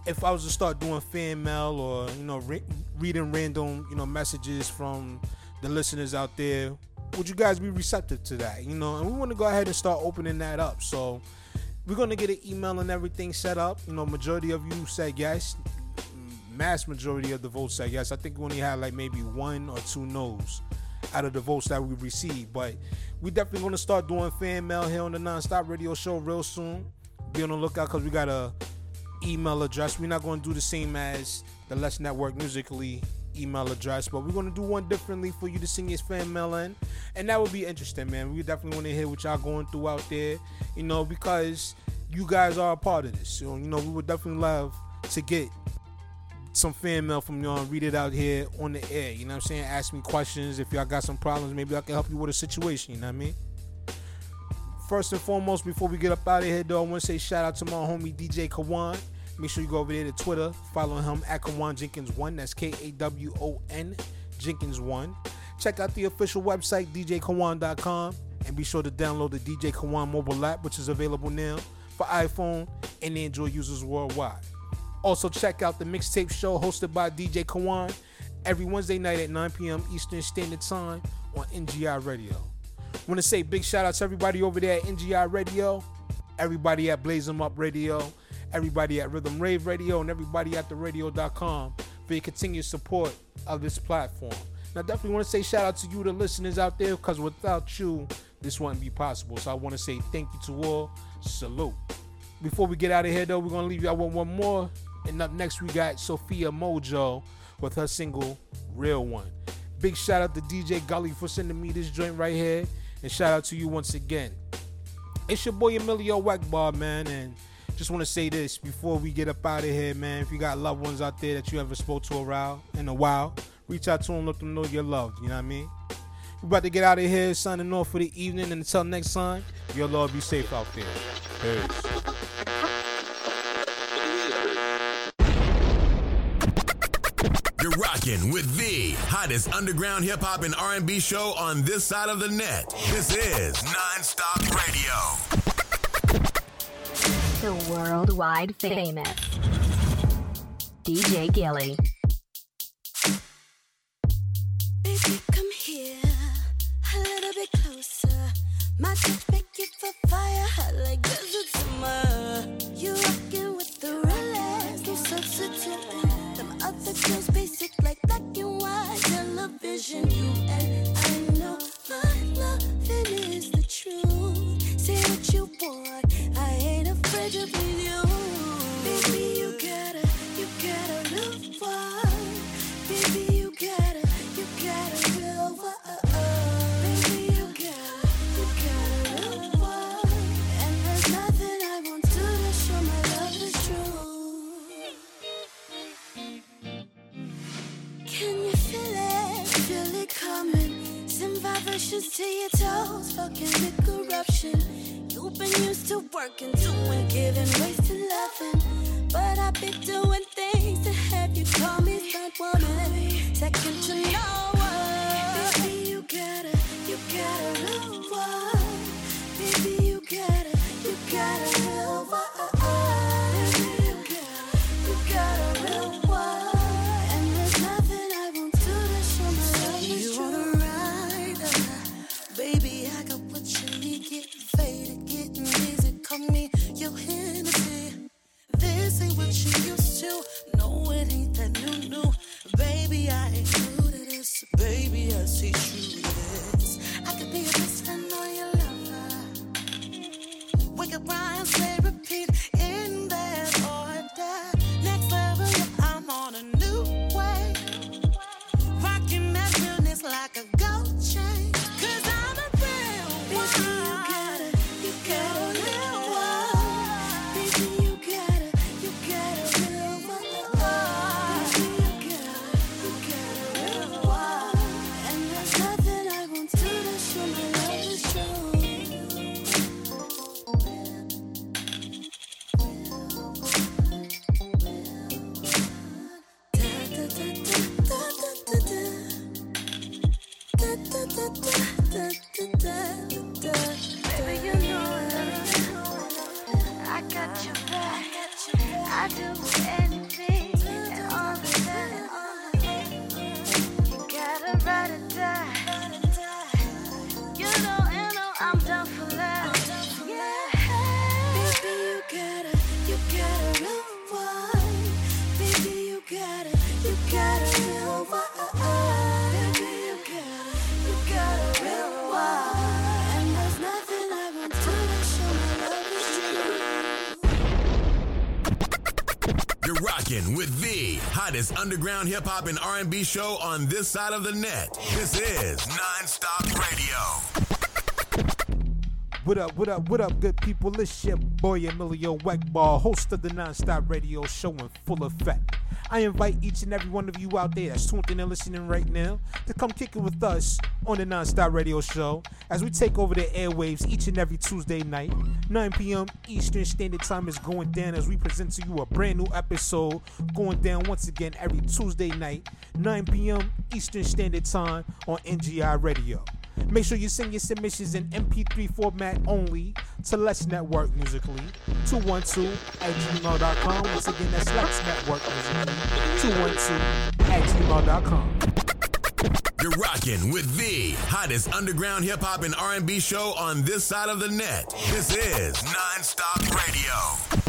if I was to start doing fan mail or you know re- reading random you know messages from the listeners out there, would you guys be receptive to that? You know, and we want to go ahead and start opening that up. So we're gonna get an email and everything set up. You know, majority of you said yes. Mass majority of the votes said yes. I think we only had like maybe one or two no's out of the votes that we received. But we definitely gonna start doing fan mail here on the Nonstop Radio Show real soon. Be on the lookout because we got a email address. We're not gonna do the same as the Let's Network Musically email address, but we're gonna do one differently for you to send your fan mail in, and that would be interesting, man. We definitely want to hear what y'all going through out there, you know, because you guys are a part of this. So you know, we would definitely love to get some fan mail from y'all and read it out here on the air. You know what I'm saying? Ask me questions if y'all got some problems. Maybe I can help you with a situation. You know what I mean? First and foremost, before we get up out of here, though, I want to say shout out to my homie DJ Kawon. Make sure you go over there to Twitter, follow him at Kawon Jenkins1. That's K A W O N Jenkins1. Check out the official website, djkawon.com, and be sure to download the DJ Kawon mobile app, which is available now for iPhone and Android users worldwide. Also, check out the mixtape show hosted by DJ Kawon every Wednesday night at 9 p.m. Eastern Standard Time on NGI Radio. Want to say big shout out to everybody over there at NGI Radio, everybody at Blaze 'em Up Radio, everybody at Rhythm Rave Radio, and everybody at theradio.com for your continued support of this platform. Now, definitely want to say shout out to you, the listeners out there, because without you, this wouldn't be possible. So I want to say thank you to all. Salute. Before we get out of here, though, we're going to leave y'all with one more. And up next, we got Sophia Mojo with her single Real One. Big shout out to DJ Gully for sending me this joint right here. And shout out to you once again. It's your boy Emilio Wackbar, man. And just want to say this before we get up out of here, man. If you got loved ones out there that you ever spoke to around in a while, Reach out to them, let them know you're loved. You know what I mean? We about to get out of here, signing off for the evening. And until next time, your love be safe out there. Peace. You're rocking with the hottest underground hip hop and R&B show on this side of the net. This is Nonstop Radio. The worldwide famous DJ Gilly. Baby, come here a little bit closer. My hottest underground hip hop and R&B show on this side of the net. This is Nonstop Radio. What up, what up, what up, good people? It's your boy Emilio Weckball, host of the Nonstop Radio Show in full effect. I invite each and every one of you out there that's tuned in and listening right now to come kick it with us on the Nonstop Radio Show as we take over the airwaves each and every Tuesday night. 9 p.m. Eastern Standard Time is going down as we present to you a brand new episode going down once again every Tuesday night, 9 p.m. Eastern Standard Time on NGI Radio. Make sure you send your submissions in MP3 format only to Let's Network Musically 212 at gmail.com. Once again, that's Let's Network Musically 212 at gmail.com. You're rocking with the hottest underground hip hop and R&B show on this side of the net. This is Nonstop Radio.